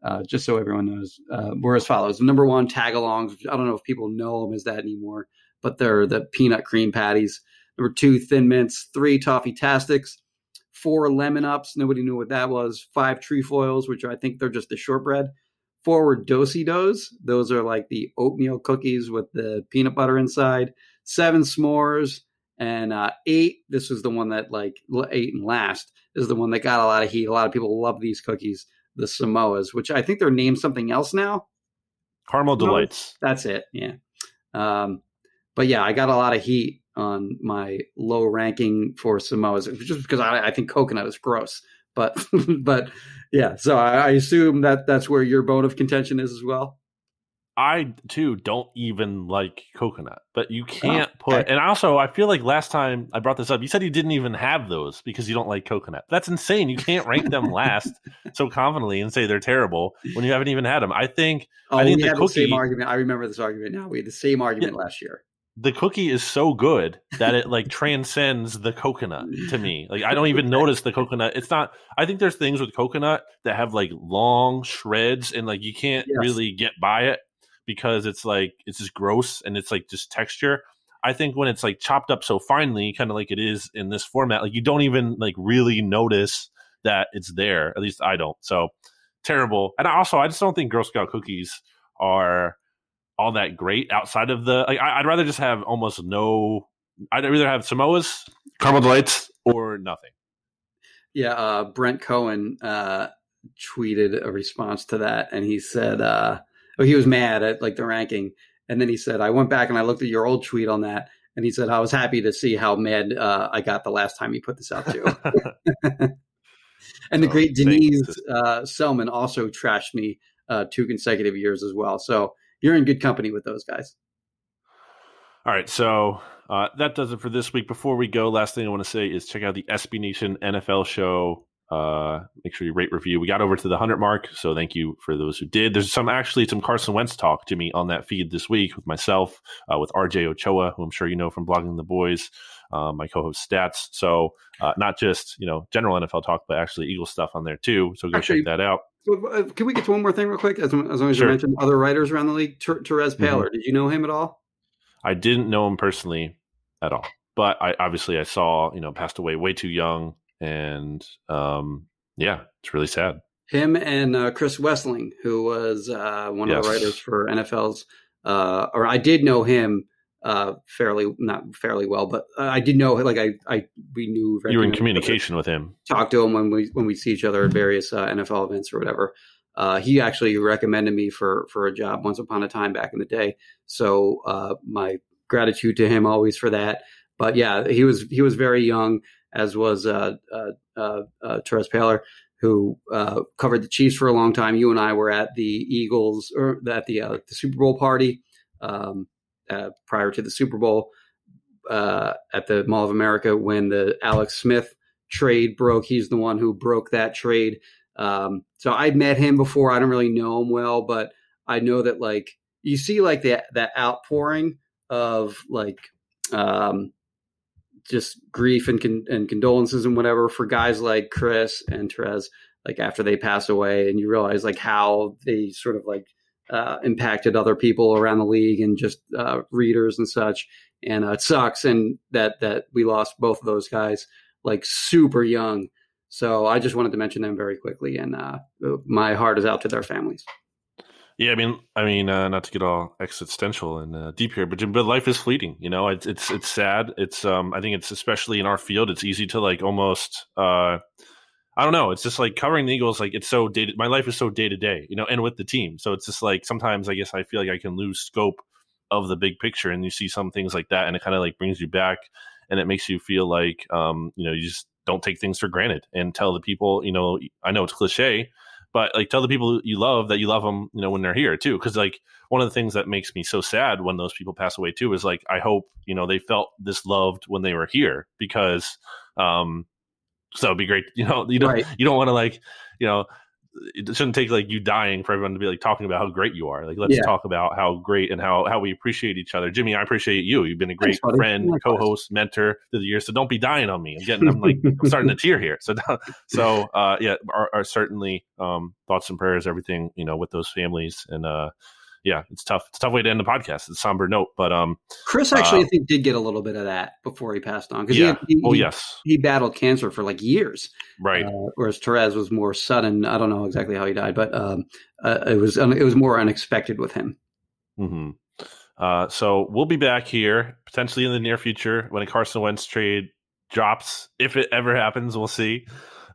uh, just so everyone knows, uh, were as follows: number one, tagalongs. I don't know if people know them as that anymore, but they're the peanut cream patties. Number two, thin mints. Three, toffee tastics. Four, lemon ups. Nobody knew what that was. Five, trefoils, which I think they're just the shortbread. Four were dosi dos. Those are like the oatmeal cookies with the peanut butter inside. Seven s'mores and uh, eight. This was the one that like eight and last is the one that got a lot of heat. A lot of people love these cookies, the Samoas, which I think they're named something else now. Caramel No. Delights. That's it. Yeah. Um, but yeah, I got a lot of heat on my low ranking for Samoas just because I, I think coconut is gross. But [LAUGHS] but yeah, so I, I assume that that's where your bone of contention is as well. I too don't even like coconut, but you oh, can't Oh, put. And also, I feel like last time I brought this up, you said you didn't even have those because you don't like coconut. That's insane. You can't rank them [LAUGHS] last so confidently and say they're terrible when you haven't even had them. I think Oh, I think we the had the same argument. I remember this argument now. We had the same argument last year. the cookie is so good that it like transcends the coconut to me. Like I don't even [LAUGHS] notice the coconut. It's not. I think there's things with coconut that have like long shreds and like you can't Yes. really get by it because it's like it's just gross and it's like just texture. I think when it's like chopped up so finely, kind of like it is in this format, like you don't even like really notice that it's there. At least I don't. So terrible. And also, I just don't think Girl Scout cookies are all that great outside of the. Like, I, I'd rather just have almost no. I'd either have Samoa's, caramel delights, or nothing. Yeah, uh, Brent Cohen uh, tweeted a response to that, and he said, uh, "Oh, he was mad at like the ranking." And then he said, "I went back and I looked at your old tweet on that." And he said, "I was happy to see how mad uh, I got the last time you put this out too." [LAUGHS] [LAUGHS] and the great. Denise uh, Selman also trashed me uh, two consecutive years as well. So you're in good company with those guys. All right, so uh, that does it for this week. Before we go, last thing I want to say is check out the SB Nation NFL show. Uh, make sure you rate review. We got over to the hundred mark, so thank you for those who did. There's some actually some Carson Wentz talk, to me on that feed this week with myself, uh, with RJ Ochoa, who I'm sure you know from blogging the boys, uh, my co-host Stats. So uh, not just you know general NFL talk, but actually Eagle stuff on there too. So go Actually- check that out. Uh, Can we get to one more thing real quick? As, as long as Sure. you mentioned other writers around the league, Ter- Terez Mhm. Paylor. Did you know him at all? I didn't know him personally at all, but I obviously I saw you know passed away way too young, and um, yeah, it's really sad. Him and uh, Chris Wesseling, who was uh, one of the writers for NFL's, uh, or I did know him uh, fairly, not fairly well, but uh, I did know, like I, I we knew You were in communication with him. talk to him when we when we see each other at various uh, NFL events or whatever. Uh, he actually recommended me for for a job once upon a time back in the day. So uh, my gratitude to him always for that. But yeah, he was he was very young, as was uh, uh, uh, uh, Terez Paylor, who uh, covered the Chiefs for a long time. You and I were at the Eagles or at the the Super Bowl party um, prior to the Super Bowl at the Mall of America when the Alex Smith trade broke. He's the one who broke that trade. Um, so I met him before. I don't really know him well, but I know that like you see like that that outpouring of like um, just grief and con- and condolences and whatever for guys like Chris and Terez. Like after they pass away, and you realize like how they sort of like uh, impacted other people around the league and just uh, readers and such. And uh, it sucks, and that that we lost both of those guys like super young. So I just wanted to mention them very quickly, and uh, my heart is out to their families. Yeah, I mean, I mean, uh, not to get all existential and uh, deep here, but but life is fleeting. You know, it's it's it's sad. It's um, I think it's especially in our field, it's easy to like almost uh, I don't know. It's just like covering the Eagles. Like it's so day. My life is so day to day. You know, and with the team, so it's just like sometimes I guess I feel like I can lose scope of the big picture, and you see some things like that, and it kind of like brings you back, and it makes you feel like um, you know, you just don't take things for granted and tell the people. You know, I know it's cliche but like tell the people you love that you love them you know when they're here too because like one of the things that makes me so sad when those people pass away too is like i hope you know they felt this loved when they were here because um so it'd be great you know you don't Right. you don't want to like you know it shouldn't take like you dying for everyone to be like talking about how great you are. Like let's Yeah. talk about how great and how how we appreciate each other. Jimmy i appreciate you. You've been a great Thanks, friend co-host mentor through the years so don't be dying on me. I'm getting i'm like i'm starting to tear here. So [LAUGHS] so uh yeah are, are certainly um thoughts and prayers everything you know with those families and uh yeah it's tough it's a tough way to end the podcast it's a somber note but um Chris actually, Uh, I think, did get a little bit of that before he passed on because yeah he, he, oh he- yes he battled cancer for like years, right uh, whereas Terez was more sudden. I don't know exactly how he died, but um, uh, it was it was more unexpected with him. hmm Uh, so we'll be back here potentially in the near future when a Carson Wentz trade drops, if it ever happens. We'll see.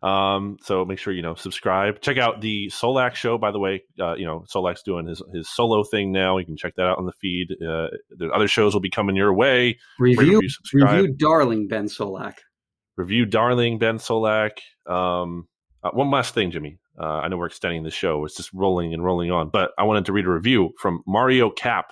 Um, so make sure you know subscribe. Check out the Solak show. By the way, uh, you know Solak's doing his his solo thing now. You can check that out on the feed. Uh, the other shows will be coming your way. Review review, review, darling Ben Solak. review darling ben solak um uh, one last thing jimmy uh, i know we're extending the show it's just rolling and rolling on but i wanted to read a review from mario cap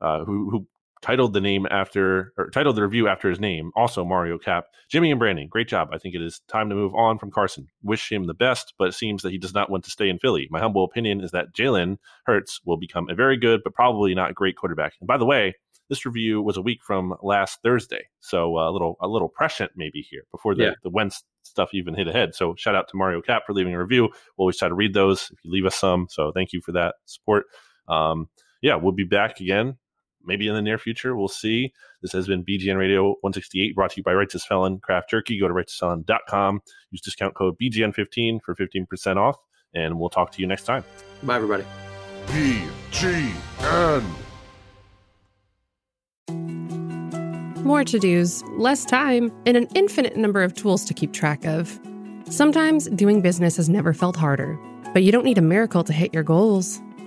uh, who, who titled the name after or titled the review after his name also mario cap jimmy and brandon great job i think it is time to move on from carson wish him the best but it seems that he does not want to stay in philly my humble opinion is that jalen hurts will become a very good but probably not great quarterback and by the way this review was a week from last Thursday, so a little a little prescient maybe here before the Yeah. the Wentz stuff even hit ahead. So shout out to Mario Cap for leaving a review. We'll always try to read those if you leave us some. So thank you for that support. Um, yeah, we'll be back again maybe in the near future. We'll see. This has been BGN Radio 168 brought to you by Righteous Felon Craft Jerky. Go to righteousfelon.com. Use discount code BGN15 for 15% off, and we'll talk to you next time. Bye, everybody. BGN. More to dos, less time, and an infinite number of tools to keep track of. Sometimes doing business has never felt harder, but you don't need a miracle to hit your goals.